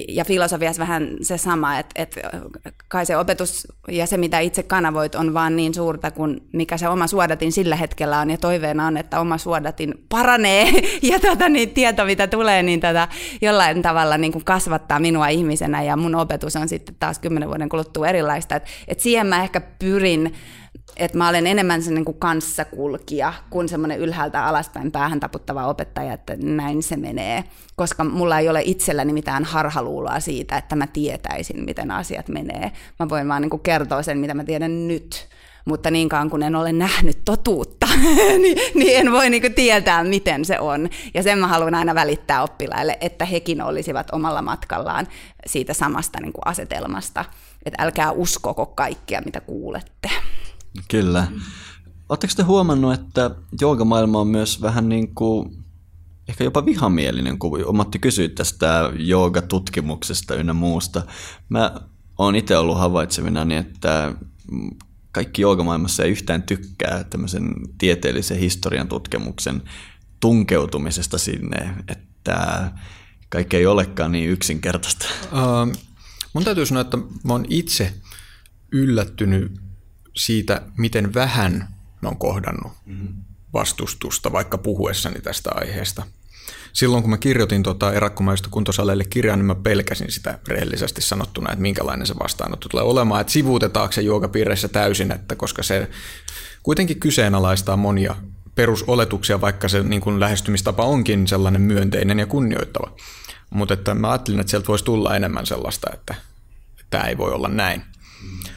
S2: ja filosofiassa vähän se sama, että, että kai se opetus ja se, mitä itse kanavoit, on vaan niin suurta kuin mikä se oma suodatin sillä hetkellä on, ja toiveena on, että oma suodatin paranee, ja tota, niin tieto, mitä tulee, niin tätä jollain tavalla niin kuin kasvattaa minua ihmisenä, ja mun opetus on sitten taas kymmenen vuoden kuluttua erilaista, että, että siihen mä ehkä pyrin että mä olen enemmän se niin kanssakulkija kuin semmoinen ylhäältä alaspäin päähän taputtava opettaja, että näin se menee. Koska mulla ei ole itselläni mitään harhaluuloa siitä, että mä tietäisin, miten asiat menee. Mä voin vaan niin kertoa sen, mitä mä tiedän nyt. Mutta niinkaan kun en ole nähnyt totuutta, niin, niin en voi niin tietää, miten se on. Ja sen mä haluan aina välittää oppilaille, että hekin olisivat omalla matkallaan siitä samasta niin asetelmasta. Että älkää uskoko kaikkia, mitä kuulette.
S3: Kyllä. Oletteko te huomannut, että joogamaailma on myös vähän niin kuin ehkä jopa vihamielinen, kun Matti kysyi tästä joogatutkimuksesta ynnä muusta. Mä oon itse ollut havaitsevina, niin että kaikki joogamaailmassa ei yhtään tykkää tämmöisen tieteellisen historian tutkimuksen tunkeutumisesta sinne, että kaikki ei olekaan niin yksinkertaista. Uh,
S4: mun täytyy sanoa, että mä oon itse yllättynyt siitä, miten vähän mä oon kohdannut mm-hmm. vastustusta vaikka puhuessani tästä aiheesta. Silloin kun mä kirjoitin tuota erakkomaista kuntosaleille kirjaa, niin mä pelkäsin sitä rehellisesti sanottuna, että minkälainen se vastaanotto tulee olemaan. Että sivuutetaanko se juokapiireissä täysin, että koska se kuitenkin kyseenalaistaa monia perusoletuksia, vaikka se niin kuin lähestymistapa onkin sellainen myönteinen ja kunnioittava. Mutta että mä ajattelin, että sieltä voisi tulla enemmän sellaista, että, että tämä ei voi olla näin. Mm.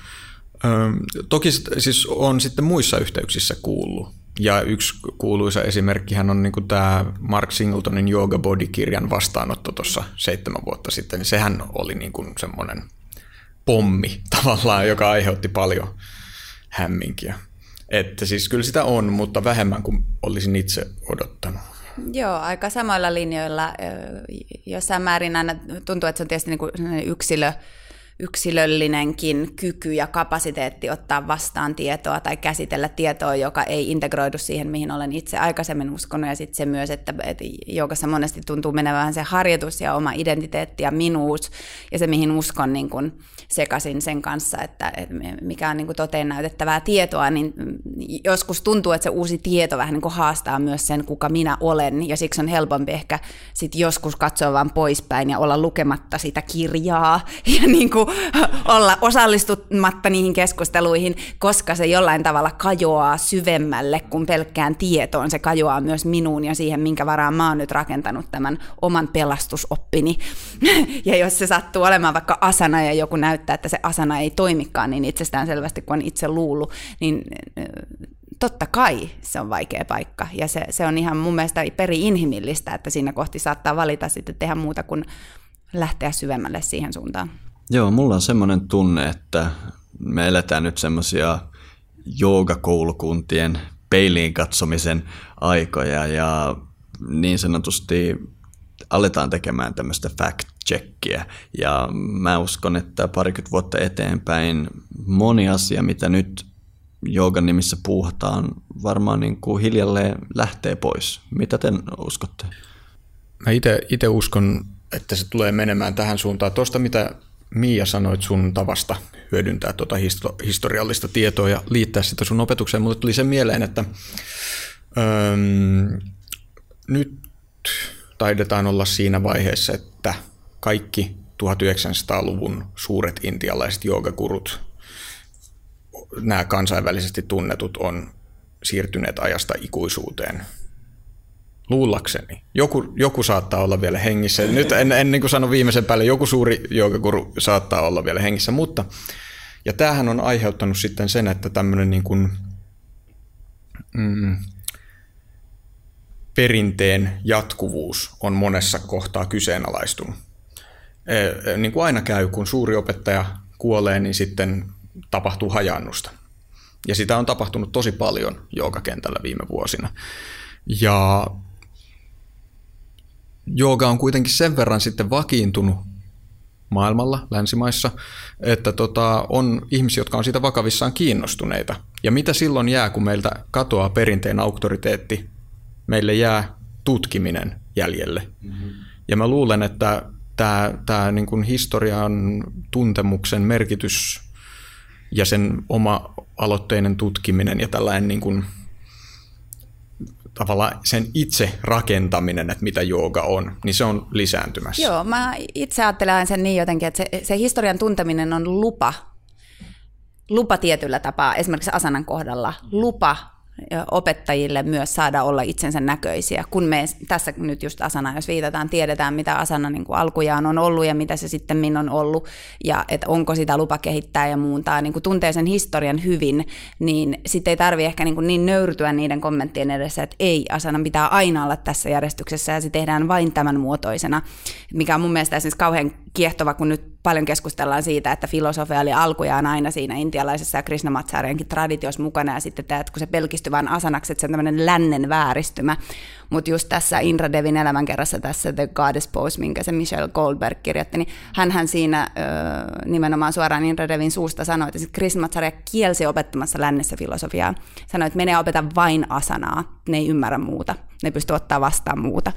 S4: Toki siis on sitten muissa yhteyksissä kuullut. Ja yksi kuuluisa esimerkkihän on niin tämä Mark Singletonin Yoga Body-kirjan vastaanotto tuossa seitsemän vuotta sitten. Niin sehän oli niin kuin semmoinen pommi tavallaan, joka aiheutti paljon hämminkiä. Että siis kyllä sitä on, mutta vähemmän kuin olisin itse odottanut.
S2: Joo, aika samoilla linjoilla. Jossain määrin aina tuntuu, että se on tietysti niin kuin yksilö, yksilöllinenkin kyky ja kapasiteetti ottaa vastaan tietoa tai käsitellä tietoa, joka ei integroidu siihen, mihin olen itse aikaisemmin uskonut. Ja sitten se myös, että, että joukassa monesti tuntuu menevän se harjoitus ja oma identiteetti ja minuus ja se, mihin uskon niin kun sekaisin sen kanssa, että, että mikä on niin toteen näytettävää tietoa, niin joskus tuntuu, että se uusi tieto vähän niin haastaa myös sen, kuka minä olen. Ja siksi on helpompi ehkä sit joskus katsoa vaan poispäin ja olla lukematta sitä kirjaa ja niin kuin olla osallistumatta niihin keskusteluihin, koska se jollain tavalla kajoaa syvemmälle kuin pelkkään tietoon. Se kajoaa myös minuun ja siihen, minkä varaan mä oon nyt rakentanut tämän oman pelastusoppini. ja jos se sattuu olemaan vaikka asana ja joku näyttää, että se asana ei toimikaan niin itsestään selvästi kuin on itse luullut, niin totta kai se on vaikea paikka. Ja se, se on ihan mun mielestä peri-inhimillistä, että siinä kohti saattaa valita sitten tehdä muuta kuin lähteä syvemmälle siihen suuntaan.
S3: Joo, mulla on semmoinen tunne, että me eletään nyt semmoisia joogakoulukuntien peiliin katsomisen aikoja ja niin sanotusti aletaan tekemään tämmöistä fact-checkiä. Ja mä uskon, että parikymmentä vuotta eteenpäin moni asia, mitä nyt joogan nimissä puuhataan, varmaan niin kuin hiljalleen lähtee pois. Mitä te uskotte?
S4: Mä itse uskon, että se tulee menemään tähän suuntaan. Tuosta, mitä Miia sanoit sun tavasta hyödyntää tuota historiallista tietoa ja liittää sitä sun opetukseen, mutta tuli sen mieleen, että öö, nyt taidetaan olla siinä vaiheessa, että kaikki 1900-luvun suuret intialaiset joogagurut, nämä kansainvälisesti tunnetut, on siirtyneet ajasta ikuisuuteen – Luullakseni. Joku, joku saattaa olla vielä hengissä. Nyt en, en niin kuin sano viimeisen päälle, joku suuri joogaguru saattaa olla vielä hengissä, mutta ja tämähän on aiheuttanut sitten sen, että tämmöinen niin kuin, mm, perinteen jatkuvuus on monessa kohtaa kyseenalaistunut. E, niin kuin aina käy, kun suuri opettaja kuolee, niin sitten tapahtuu hajannusta. Ja sitä on tapahtunut tosi paljon joogakentällä viime vuosina. Ja jooga on kuitenkin sen verran sitten vakiintunut maailmalla, länsimaissa, että tota, on ihmisiä, jotka on siitä vakavissaan kiinnostuneita. Ja mitä silloin jää, kun meiltä katoaa perinteen auktoriteetti? Meille jää tutkiminen jäljelle. Mm-hmm. Ja mä luulen, että tämä, tämä niin kuin historian tuntemuksen merkitys ja sen oma aloitteinen tutkiminen ja tällainen niin kuin, tavallaan sen itse rakentaminen, että mitä jooga on, niin se on lisääntymässä.
S2: Joo, mä itse ajattelen sen niin jotenkin, että se, se historian tunteminen on lupa, lupa tietyllä tapaa, esimerkiksi asanan kohdalla, lupa opettajille myös saada olla itsensä näköisiä, kun me tässä nyt just Asana, jos viitataan, tiedetään mitä Asana niin kuin alkujaan on ollut ja mitä se sitten on ollut ja että onko sitä lupa kehittää ja muuntaa, niin kuin tuntee sen historian hyvin, niin sitten ei tarvi ehkä niin, kuin niin nöyrtyä niiden kommenttien edessä, että ei, Asana pitää aina olla tässä järjestyksessä ja se tehdään vain tämän muotoisena, mikä on mun mielestä esimerkiksi kauhean kiehtova, kun nyt paljon keskustellaan siitä, että filosofia oli alkujaan aina siinä intialaisessa ja Krishnamacharyankin traditiossa mukana, ja sitten tämä, että kun se pelkistyy vain asanaksi, että se on tämmöinen lännen vääristymä, mutta just tässä Indra Devin elämänkerrassa tässä The Goddess Pose, minkä se Michelle Goldberg kirjoitti, niin hän siinä ö, nimenomaan suoraan Indra Devin suusta sanoi, että Chris Matsarja kielsi opettamassa lännessä filosofiaa. Sanoi, että menee opeta vain asanaa, ne ei ymmärrä muuta, ne pystyy ottaa vastaan muuta.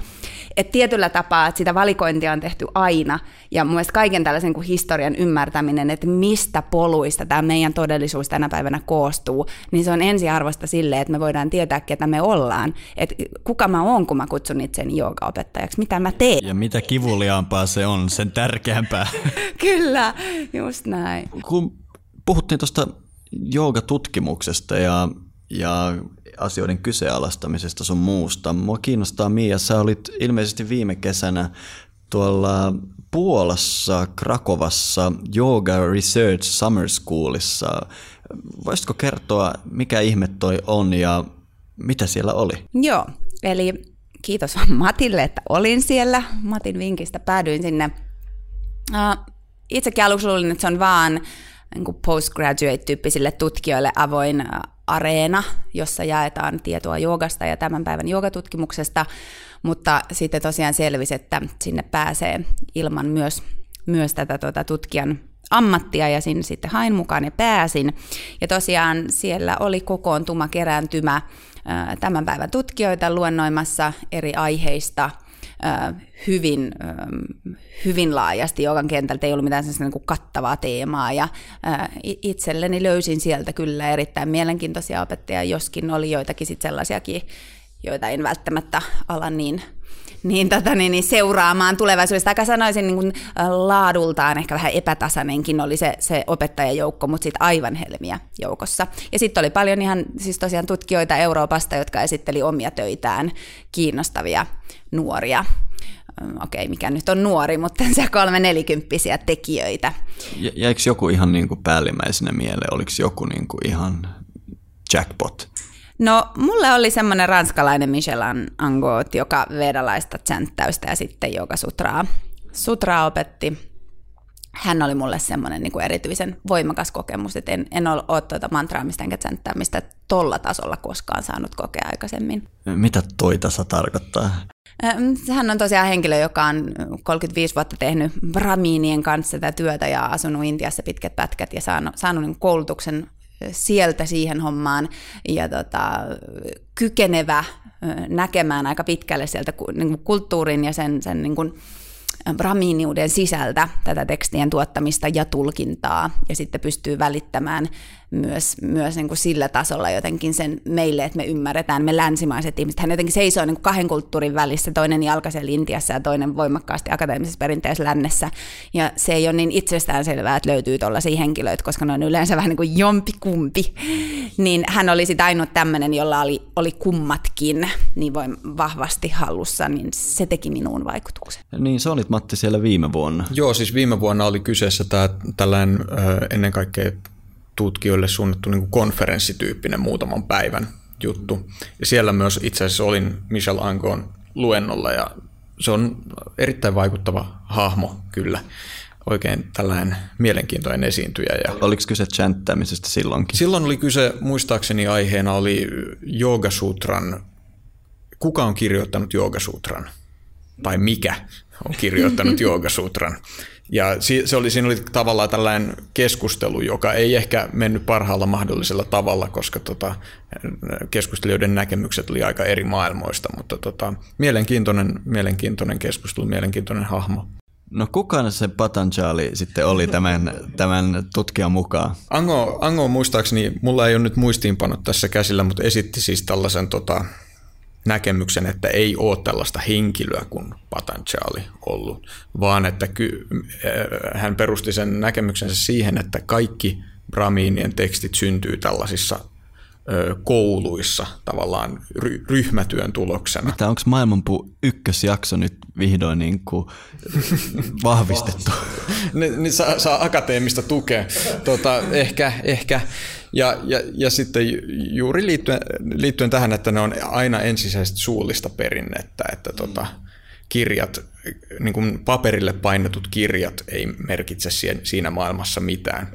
S2: Et tietyllä tapaa, että sitä valikointia on tehty aina, ja mun kaiken tällaisen kuin historian ymmärtäminen, että mistä poluista tämä meidän todellisuus tänä päivänä koostuu, niin se on ensiarvosta sille, että me voidaan tietää, ketä me ollaan. Että kuka mä oon, kun mä kutsun itseni joogaopettajaksi, mitä mä teen.
S3: Ja mitä kivuliaampaa se on, sen tärkeämpää.
S2: Kyllä, just näin.
S3: Kun puhuttiin tuosta joogatutkimuksesta ja, ja asioiden kyseenalaistamisesta sun muusta, mua kiinnostaa Mia, sä olit ilmeisesti viime kesänä tuolla Puolassa, Krakovassa, Yoga Research Summer Schoolissa. Voisitko kertoa, mikä ihme toi on ja mitä siellä oli?
S2: Joo, Eli kiitos Matille, että olin siellä. Matin vinkistä päädyin sinne. Itsekin aluksi luulin, että se on vaan niin postgraduate-tyyppisille tutkijoille avoin areena, jossa jaetaan tietoa joogasta ja tämän päivän joogatutkimuksesta, mutta sitten tosiaan selvisi, että sinne pääsee ilman myös, myös tätä tuota tutkijan ammattia ja sinne sitten hain mukaan ja pääsin. Ja tosiaan siellä oli kokoontuma, kerääntymä tämän päivän tutkijoita luennoimassa eri aiheista hyvin, hyvin laajasti. Joka kentältä, ei ollut mitään niin kuin kattavaa teemaa ja itselleni löysin sieltä kyllä erittäin mielenkiintoisia opettajia, joskin oli joitakin sit sellaisiakin, joita en välttämättä ala niin niin, tota, niin, niin seuraamaan tulevaisuudesta. Aika sanoisin niin kuin, laadultaan ehkä vähän epätasainenkin oli se, se opettajajoukko, mutta sitten aivan helmiä joukossa. Ja sitten oli paljon ihan siis tosiaan tutkijoita Euroopasta, jotka esitteli omia töitään, kiinnostavia nuoria okei, mikä nyt on nuori, mutta se kolme nelikymppisiä tekijöitä.
S3: Jäikö joku ihan niin kuin päällimmäisenä mieleen? Oliko joku niin kuin ihan jackpot?
S2: No, mulle oli semmoinen ranskalainen Michelin Angot, joka vedalaista tsänttäystä ja sitten joka sutraa, sutraa opetti. Hän oli mulle semmoinen niin kuin erityisen voimakas kokemus, että en, en ole, ole tuota mantraamista enkä tsänttäämistä tolla tasolla koskaan saanut kokea aikaisemmin.
S3: Mitä toi tasa tarkoittaa?
S2: Hän on tosiaan henkilö, joka on 35 vuotta tehnyt Brahminien kanssa tätä työtä ja asunut Intiassa pitkät pätkät ja saanut, saanut niin koulutuksen sieltä siihen hommaan ja tota, kykenevä näkemään aika pitkälle sieltä niin kulttuurin ja sen, sen niin kuin, brahminiuden sisältä tätä tekstien tuottamista ja tulkintaa, ja sitten pystyy välittämään myös, myös niin kuin sillä tasolla jotenkin sen meille, että me ymmärretään, me länsimaiset ihmiset. Hän jotenkin seisoo niin kuin kahden kulttuurin välissä, toinen jalkaisella Intiassa ja toinen voimakkaasti akateemisessa perinteessä lännessä. Ja se ei ole niin itsestään selvää, että löytyy tuollaisia henkilöitä, koska ne on yleensä vähän niin kuin jompikumpi. Niin hän oli sitten ainut tämmöinen, jolla oli, oli kummatkin niin voin vahvasti hallussa, niin se teki minuun vaikutuksen.
S3: Niin, sä olit Matti siellä viime vuonna.
S4: Joo, siis viime vuonna oli kyseessä tämä tällainen ennen kaikkea tutkijoille suunnattu niin kuin konferenssityyppinen muutaman päivän juttu. Ja siellä myös itse asiassa olin Michel Angon luennolla ja se on erittäin vaikuttava hahmo kyllä. oikein tällainen mielenkiintoinen esiintyjä. Ja
S3: Oliko kyse chanttämisestä silloinkin?
S4: silloin oli kyse, muistaakseni aiheena oli Joogasutran, kuka on kirjoittanut Joogasutran? Tai mikä on kirjoittanut Joogasutran? Ja se oli, siinä oli tavallaan tällainen keskustelu, joka ei ehkä mennyt parhaalla mahdollisella tavalla, koska tota, keskustelijoiden näkemykset oli aika eri maailmoista, mutta tota, mielenkiintoinen, mielenkiintoinen keskustelu, mielenkiintoinen hahmo.
S3: No kuka se Patanjali sitten oli tämän, tämän tutkijan mukaan?
S4: Ango, Ango muistaakseni, mulla ei ole nyt muistiinpanot tässä käsillä, mutta esitti siis tällaisen tota, näkemyksen, että ei ole tällaista henkilöä kuin Patanjali ollut, vaan että ky, äh, hän perusti sen näkemyksensä siihen, että kaikki Brahminien tekstit syntyy tällaisissa kouluissa tavallaan ryhmätyön tuloksena.
S3: Mitä, onko maailmanpuu ykkösjakso nyt vihdoin niin kuin vahvistettu?
S4: ne, ne saa, saa akateemista tukea. Tota, ehkä, ehkä. Ja, ja, ja sitten juuri liittyen, liittyen tähän, että ne on aina ensisijaisesti suullista perinnettä, että tota, kirjat, niin kuin paperille painetut kirjat ei merkitse siinä maailmassa mitään.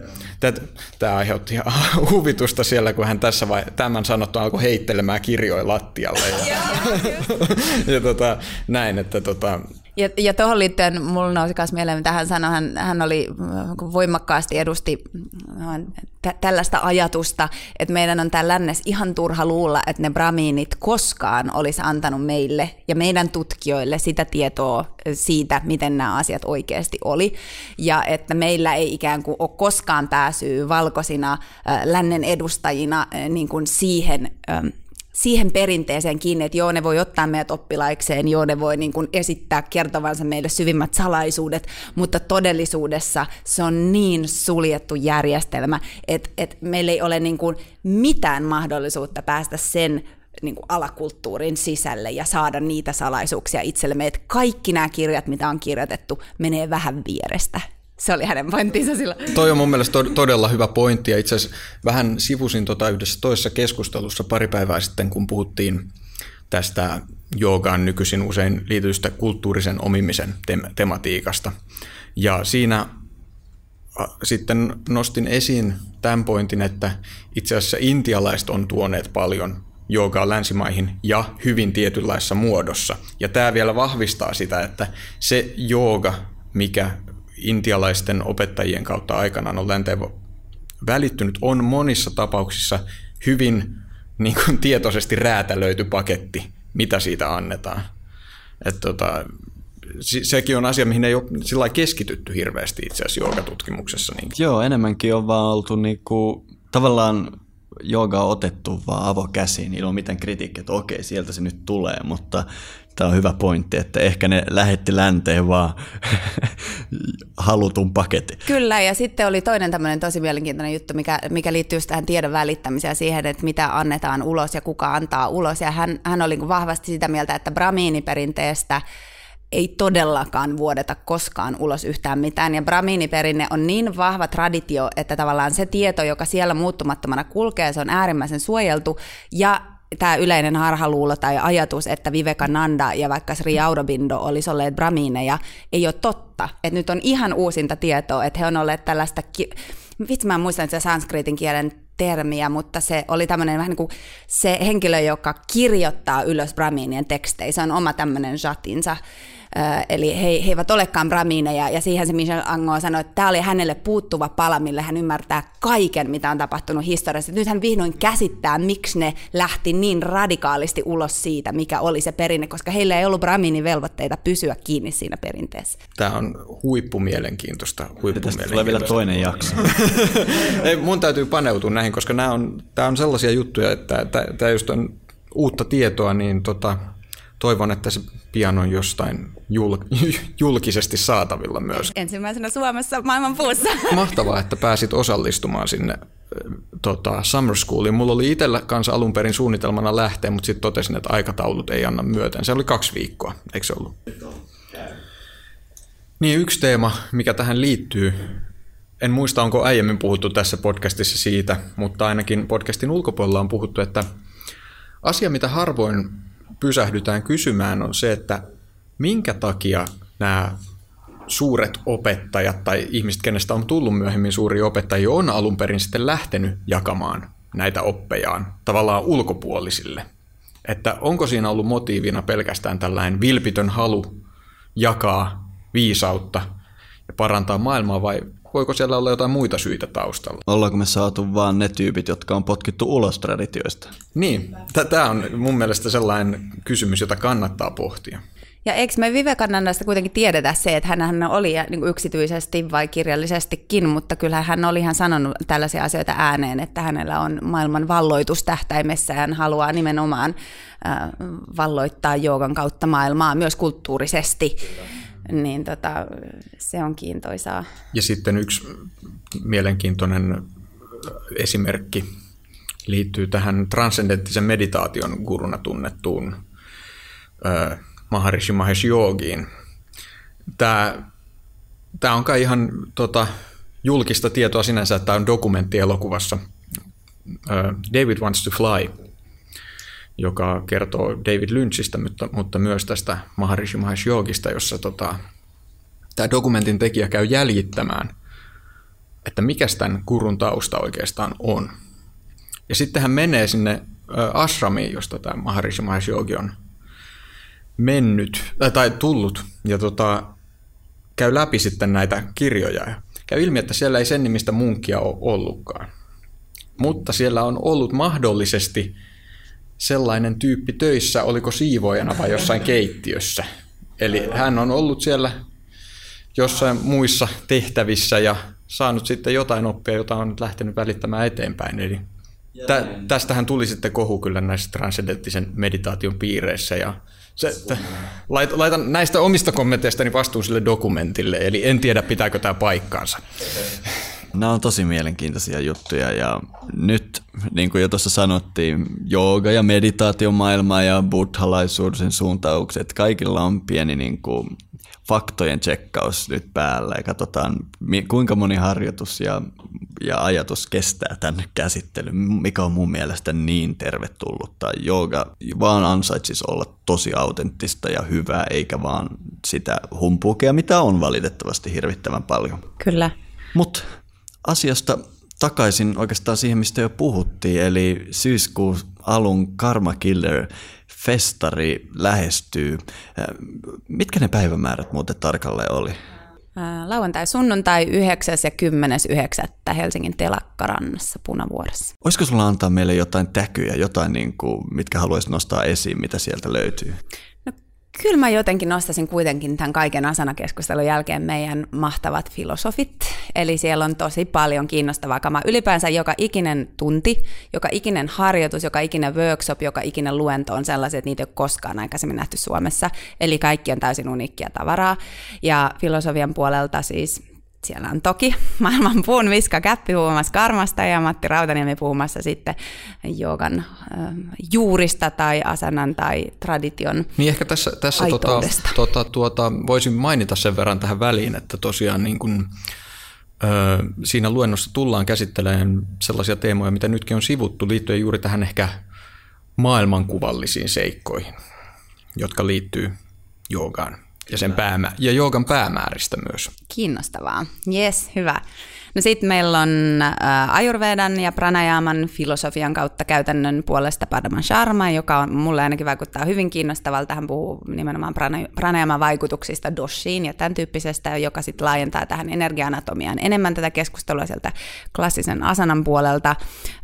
S4: Tämä aiheutti huvitusta siellä, kun hän tässä vai, tämän sanottu alkoi heittelemään kirjoja lattialle. Ja, ja tota, näin, että tota,
S2: ja, ja tuohon liittyen mulla nousi myös mieleen, mitä hän sanoi, hän, hän oli voimakkaasti edusti tä, tällaista ajatusta, että meidän on täällä lännes ihan turha luulla, että ne bramiinit koskaan olisi antanut meille ja meidän tutkijoille sitä tietoa siitä, miten nämä asiat oikeasti oli. Ja että meillä ei ikään kuin ole koskaan pääsyä valkoisina lännen edustajina niin kuin siihen siihen perinteeseen kiinni, että joo, ne voi ottaa meidät oppilaikseen, joo, ne voi niin kuin esittää kertovansa meille syvimmät salaisuudet, mutta todellisuudessa se on niin suljettu järjestelmä, että, että meillä ei ole niin kuin mitään mahdollisuutta päästä sen niin kuin alakulttuurin sisälle ja saada niitä salaisuuksia itsellemme, että kaikki nämä kirjat, mitä on kirjoitettu, menee vähän vierestä se oli hänen pointtinsa silloin.
S4: Toi on mun mielestä todella hyvä pointti ja itse asiassa vähän sivusin tota yhdessä toisessa keskustelussa pari päivää sitten, kun puhuttiin tästä joogaan nykyisin usein liitystä kulttuurisen omimisen tem- tematiikasta. Ja siinä sitten nostin esiin tämän pointin, että itse asiassa intialaiset on tuoneet paljon joogaa länsimaihin ja hyvin tietynlaisessa muodossa. Ja tämä vielä vahvistaa sitä, että se jooga, mikä intialaisten opettajien kautta aikanaan on länteen välittynyt, on monissa tapauksissa hyvin niin kuin, tietoisesti räätälöity paketti, mitä siitä annetaan. Et, tota, sekin on asia, mihin ei ole sillä keskitytty hirveästi itse asiassa joogatutkimuksessa. Niin.
S3: Joo, enemmänkin on vaan oltu niinku, tavallaan jooga on otettu vaan avokäsiin ilman mitään kritiikkiä, että okei, sieltä se nyt tulee, mutta Tämä on hyvä pointti, että ehkä ne lähetti länteen vaan halutun paketin.
S2: Kyllä, ja sitten oli toinen tämmöinen tosi mielenkiintoinen juttu, mikä, mikä liittyy tähän tiedon välittämiseen siihen, että mitä annetaan ulos ja kuka antaa ulos. Ja hän, hän oli vahvasti sitä mieltä, että bramiiniperinteestä ei todellakaan vuodeta koskaan ulos yhtään mitään. Ja bramiiniperinne on niin vahva traditio, että tavallaan se tieto, joka siellä muuttumattomana kulkee, se on äärimmäisen suojeltu. Ja tämä yleinen harhaluulo tai ajatus, että Vivekananda ja vaikka Sri Aurobindo olisi olleet bramiineja, ei ole totta. Et nyt on ihan uusinta tietoa, että he on olleet tällaista, ki- vitsi mä en muista se sanskritin kielen termiä, mutta se oli tämmöinen vähän niin kuin se henkilö, joka kirjoittaa ylös bramiinien tekstejä. Se on oma tämmöinen jatinsa eli he, he eivät olekaan bramiineja, ja siihen se Michel Ango sanoi, että tämä oli hänelle puuttuva pala, millä hän ymmärtää kaiken, mitä on tapahtunut historiassa. Nyt hän vihdoin käsittää, miksi ne lähti niin radikaalisti ulos siitä, mikä oli se perinne, koska heillä ei ollut bramiinin velvoitteita pysyä kiinni siinä perinteessä.
S4: Tämä on huippumielenkiintoista. huippumielenkiintoista.
S3: Tästä tulee vielä toinen jakso.
S4: ei, mun täytyy paneutua näihin, koska nämä on, tämä on sellaisia juttuja, että tämä just on uutta tietoa, niin tota, toivon, että se pian on jostain jul- julkisesti saatavilla myös.
S2: Ensimmäisenä Suomessa maailman puussa.
S4: Mahtavaa, että pääsit osallistumaan sinne tota, Summer Schooliin. Mulla oli itsellä kanssa alun perin suunnitelmana lähteä, mutta sitten totesin, että aikataulut ei anna myöten. Se oli kaksi viikkoa, eikö se ollut? Niin, yksi teema, mikä tähän liittyy, en muista, onko aiemmin puhuttu tässä podcastissa siitä, mutta ainakin podcastin ulkopuolella on puhuttu, että asia, mitä harvoin pysähdytään kysymään, on se, että minkä takia nämä suuret opettajat tai ihmiset, kenestä on tullut myöhemmin suuri opettajia, on alun perin sitten lähtenyt jakamaan näitä oppejaan tavallaan ulkopuolisille. Että onko siinä ollut motiivina pelkästään tällainen vilpitön halu jakaa viisautta ja parantaa maailmaa vai voiko siellä olla jotain muita syitä taustalla?
S3: Ollaanko me saatu vaan ne tyypit, jotka on potkittu ulos traditioista?
S4: Niin, tämä on mun mielestä sellainen kysymys, jota kannattaa pohtia.
S2: Ja eikö me Vivekanandasta kuitenkin tiedetä se, että hän oli niin yksityisesti vai kirjallisestikin, mutta kyllä hän oli ihan sanonut tällaisia asioita ääneen, että hänellä on maailman valloitus tähtäimessä ja hän haluaa nimenomaan äh, valloittaa joogan kautta maailmaa myös kulttuurisesti. Niin tota, se on kiintoisaa.
S4: Ja sitten yksi mielenkiintoinen esimerkki liittyy tähän transcendenttisen meditaation guruna tunnettuun äh, Maharishi Mahesh Yogiin. Tämä, tämä on kai ihan tota, julkista tietoa sinänsä, että tämä on dokumentti elokuvassa David Wants to Fly, joka kertoo David Lynchistä, mutta, mutta myös tästä Maharishi Mahesh Yogista, jossa tota, tämä dokumentin tekijä käy jäljittämään, että mikä tämän kurun tausta oikeastaan on. Ja sitten hän menee sinne ashramiin, josta tämä Maharishi Mahesh Yogi on mennyt äh, tai tullut ja tota, käy läpi sitten näitä kirjoja. Ja käy ilmi, että siellä ei sen nimistä munkkia ole ollutkaan. Mutta siellä on ollut mahdollisesti sellainen tyyppi töissä, oliko siivoojana vai jossain keittiössä. Eli hän on ollut siellä jossain muissa tehtävissä ja saanut sitten jotain oppia, jota on nyt lähtenyt välittämään eteenpäin. Eli tä, tästähän tuli sitten kohu kyllä näissä transcendenttisen meditaation piireissä ja se, että, laitan näistä omista kommenteistani vastuun sille dokumentille, eli en tiedä pitääkö tämä paikkaansa.
S3: Nämä on tosi mielenkiintoisia juttuja ja nyt, niin kuin jo tuossa sanottiin, jooga ja meditaatiomaailma ja buddhalaisuuden suuntaukset, kaikilla on pieni niin kuin, faktojen tsekkaus nyt päällä ja katsotaan kuinka moni harjoitus ja, ja ajatus kestää tämän käsittelyn, mikä on mun mielestä niin tervetullutta. Jooga vaan ansaitsisi olla tosi autenttista ja hyvää, eikä vaan sitä humpukea, mitä on valitettavasti hirvittävän paljon.
S2: Kyllä.
S3: Mutta asiasta takaisin oikeastaan siihen, mistä jo puhuttiin, eli syyskuun alun Karma Killer festari lähestyy. Mitkä ne päivämäärät muuten tarkalleen oli?
S2: Lauantai, sunnuntai 9. ja 10.9. Helsingin telakkarannassa Punavuoressa.
S3: Olisiko sulla antaa meille jotain täkyjä, jotain, niin kuin, mitkä haluaisit nostaa esiin, mitä sieltä löytyy?
S2: Kyllä mä jotenkin nostasin kuitenkin tämän kaiken asanakeskustelun jälkeen meidän mahtavat filosofit. Eli siellä on tosi paljon kiinnostavaa kamaa. Ylipäänsä joka ikinen tunti, joka ikinen harjoitus, joka ikinen workshop, joka ikinen luento on sellaisia, että niitä ei ole koskaan aikaisemmin nähty Suomessa. Eli kaikki on täysin uniikkia tavaraa. Ja filosofian puolelta siis siellä on toki maailman puun Viska Käppi puhumassa karmasta ja Matti Rautaniemi puhumassa sitten joogan juurista tai asanan tai tradition
S4: Niin ehkä tässä, tässä tota, tota, tuota, voisin mainita sen verran tähän väliin, että tosiaan niin kuin, siinä luennossa tullaan käsittelemään sellaisia teemoja, mitä nytkin on sivuttu liittyen juuri tähän ehkä maailmankuvallisiin seikkoihin, jotka liittyy joogaan ja, sen päämä- ja joogan päämääristä myös.
S2: Kiinnostavaa. Yes, hyvä. No sitten meillä on äh, Ayurvedan ja Pranayaman filosofian kautta käytännön puolesta Padman Sharma, joka on, mulle ainakin vaikuttaa hyvin kiinnostavalta. Hän puhuu nimenomaan Pranayaman vaikutuksista doshiin ja tämän tyyppisestä, joka sitten laajentaa tähän energianatomiaan enemmän tätä keskustelua sieltä klassisen asanan puolelta.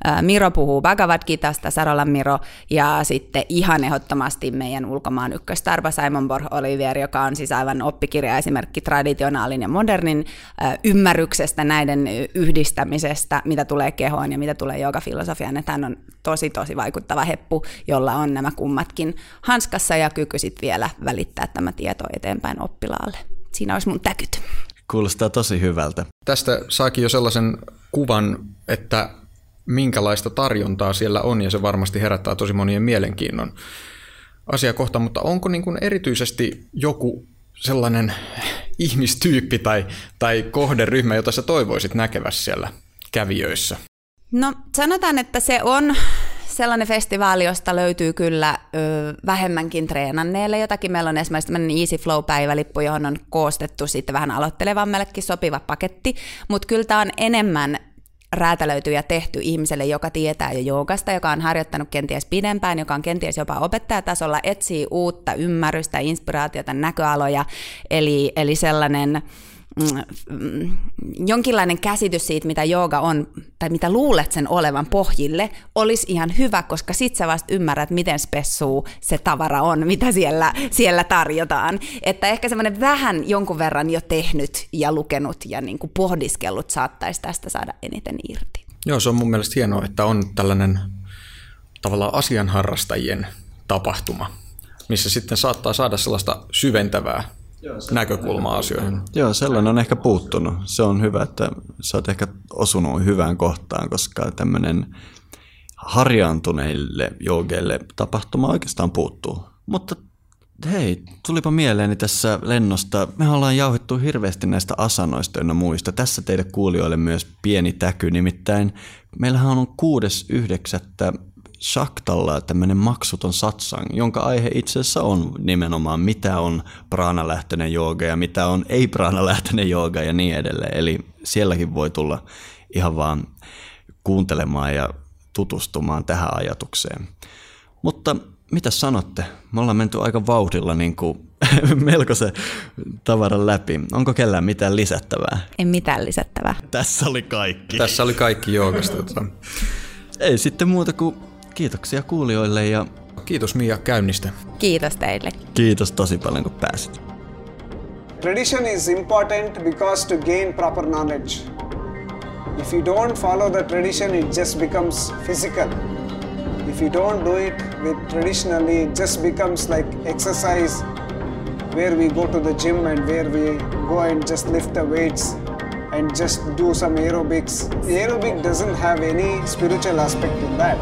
S2: Äh, Miro puhuu Bhagavad Gitasta, Sarolan Miro, ja sitten ihan ehdottomasti meidän ulkomaan ykköstarpa Simon Borg Olivier, joka on siis aivan oppikirja esimerkki traditionaalin ja modernin äh, ymmärryksestä näiden näiden yhdistämisestä, mitä tulee kehoon ja mitä tulee filosofiaan, että hän on tosi tosi vaikuttava heppu, jolla on nämä kummatkin hanskassa ja kyky sitten vielä välittää tämä tieto eteenpäin oppilaalle. Siinä olisi mun täkyt.
S3: Kuulostaa tosi hyvältä.
S4: Tästä saakin jo sellaisen kuvan, että minkälaista tarjontaa siellä on, ja se varmasti herättää tosi monien mielenkiinnon asiakohta, mutta onko niin kuin erityisesti joku sellainen ihmistyyppi tai, tai kohderyhmä, jota sä toivoisit näkevässä siellä kävijöissä?
S2: No sanotaan, että se on sellainen festivaali, josta löytyy kyllä ö, vähemmänkin treenanneille jotakin. Meillä on esimerkiksi tämmöinen Easy Flow-päivälippu, johon on koostettu sitten vähän aloittelevammallekin sopiva paketti, mutta kyllä tämä on enemmän räätälöity ja tehty ihmiselle, joka tietää jo joogasta, joka on harjoittanut kenties pidempään, joka on kenties jopa opettajatasolla, etsii uutta ymmärrystä, inspiraatiota, näköaloja, eli, eli sellainen jonkinlainen käsitys siitä, mitä jooga on, tai mitä luulet sen olevan pohjille, olisi ihan hyvä, koska sit sä vasta ymmärrät, miten spessuu se tavara on, mitä siellä, siellä tarjotaan. Että ehkä semmoinen vähän jonkun verran jo tehnyt ja lukenut ja niin kuin pohdiskellut saattaisi tästä saada eniten irti.
S4: Joo, se on mun mielestä hienoa, että on tällainen tavallaan asianharrastajien tapahtuma, missä sitten saattaa saada sellaista syventävää näkökulmaa asioihin.
S3: Joo, sellainen on ehkä puuttunut. Se on hyvä, että sä oot ehkä osunut hyvään kohtaan, koska tämmöinen harjaantuneille joogeille tapahtuma oikeastaan puuttuu. Mutta hei, tulipa mieleeni tässä lennosta. Me ollaan jauhettu hirveästi näistä asanoista ja muista. Tässä teille kuulijoille myös pieni täky, nimittäin meillähän on 6.9 Shaktalla tämmöinen maksuton satsang, jonka aihe itse asiassa on nimenomaan mitä on praanalähtöinen jooga ja mitä on ei-praanalähtöinen jooga ja niin edelleen. Eli sielläkin voi tulla ihan vaan kuuntelemaan ja tutustumaan tähän ajatukseen. Mutta mitä sanotte? Me ollaan menty aika vauhdilla niin kuin melko se tavaran läpi. Onko kellään mitään lisättävää?
S2: En mitään lisättävää.
S3: Tässä oli kaikki.
S4: Tässä oli kaikki joogasta.
S3: Ei sitten muuta kuin kiitoksia kuulijoille ja
S4: Kiitos Mia käynnistä.
S2: Kiitos teille.
S3: Kiitos tosi paljon kun pääsit.
S5: Tradition is important because to gain proper knowledge. If you don't follow the tradition, it just becomes physical. If you don't do it with traditionally, it just becomes like exercise where we go to the gym and where we go and just lift the weights and just do some aerobics. The aerobic doesn't have any spiritual aspect in that.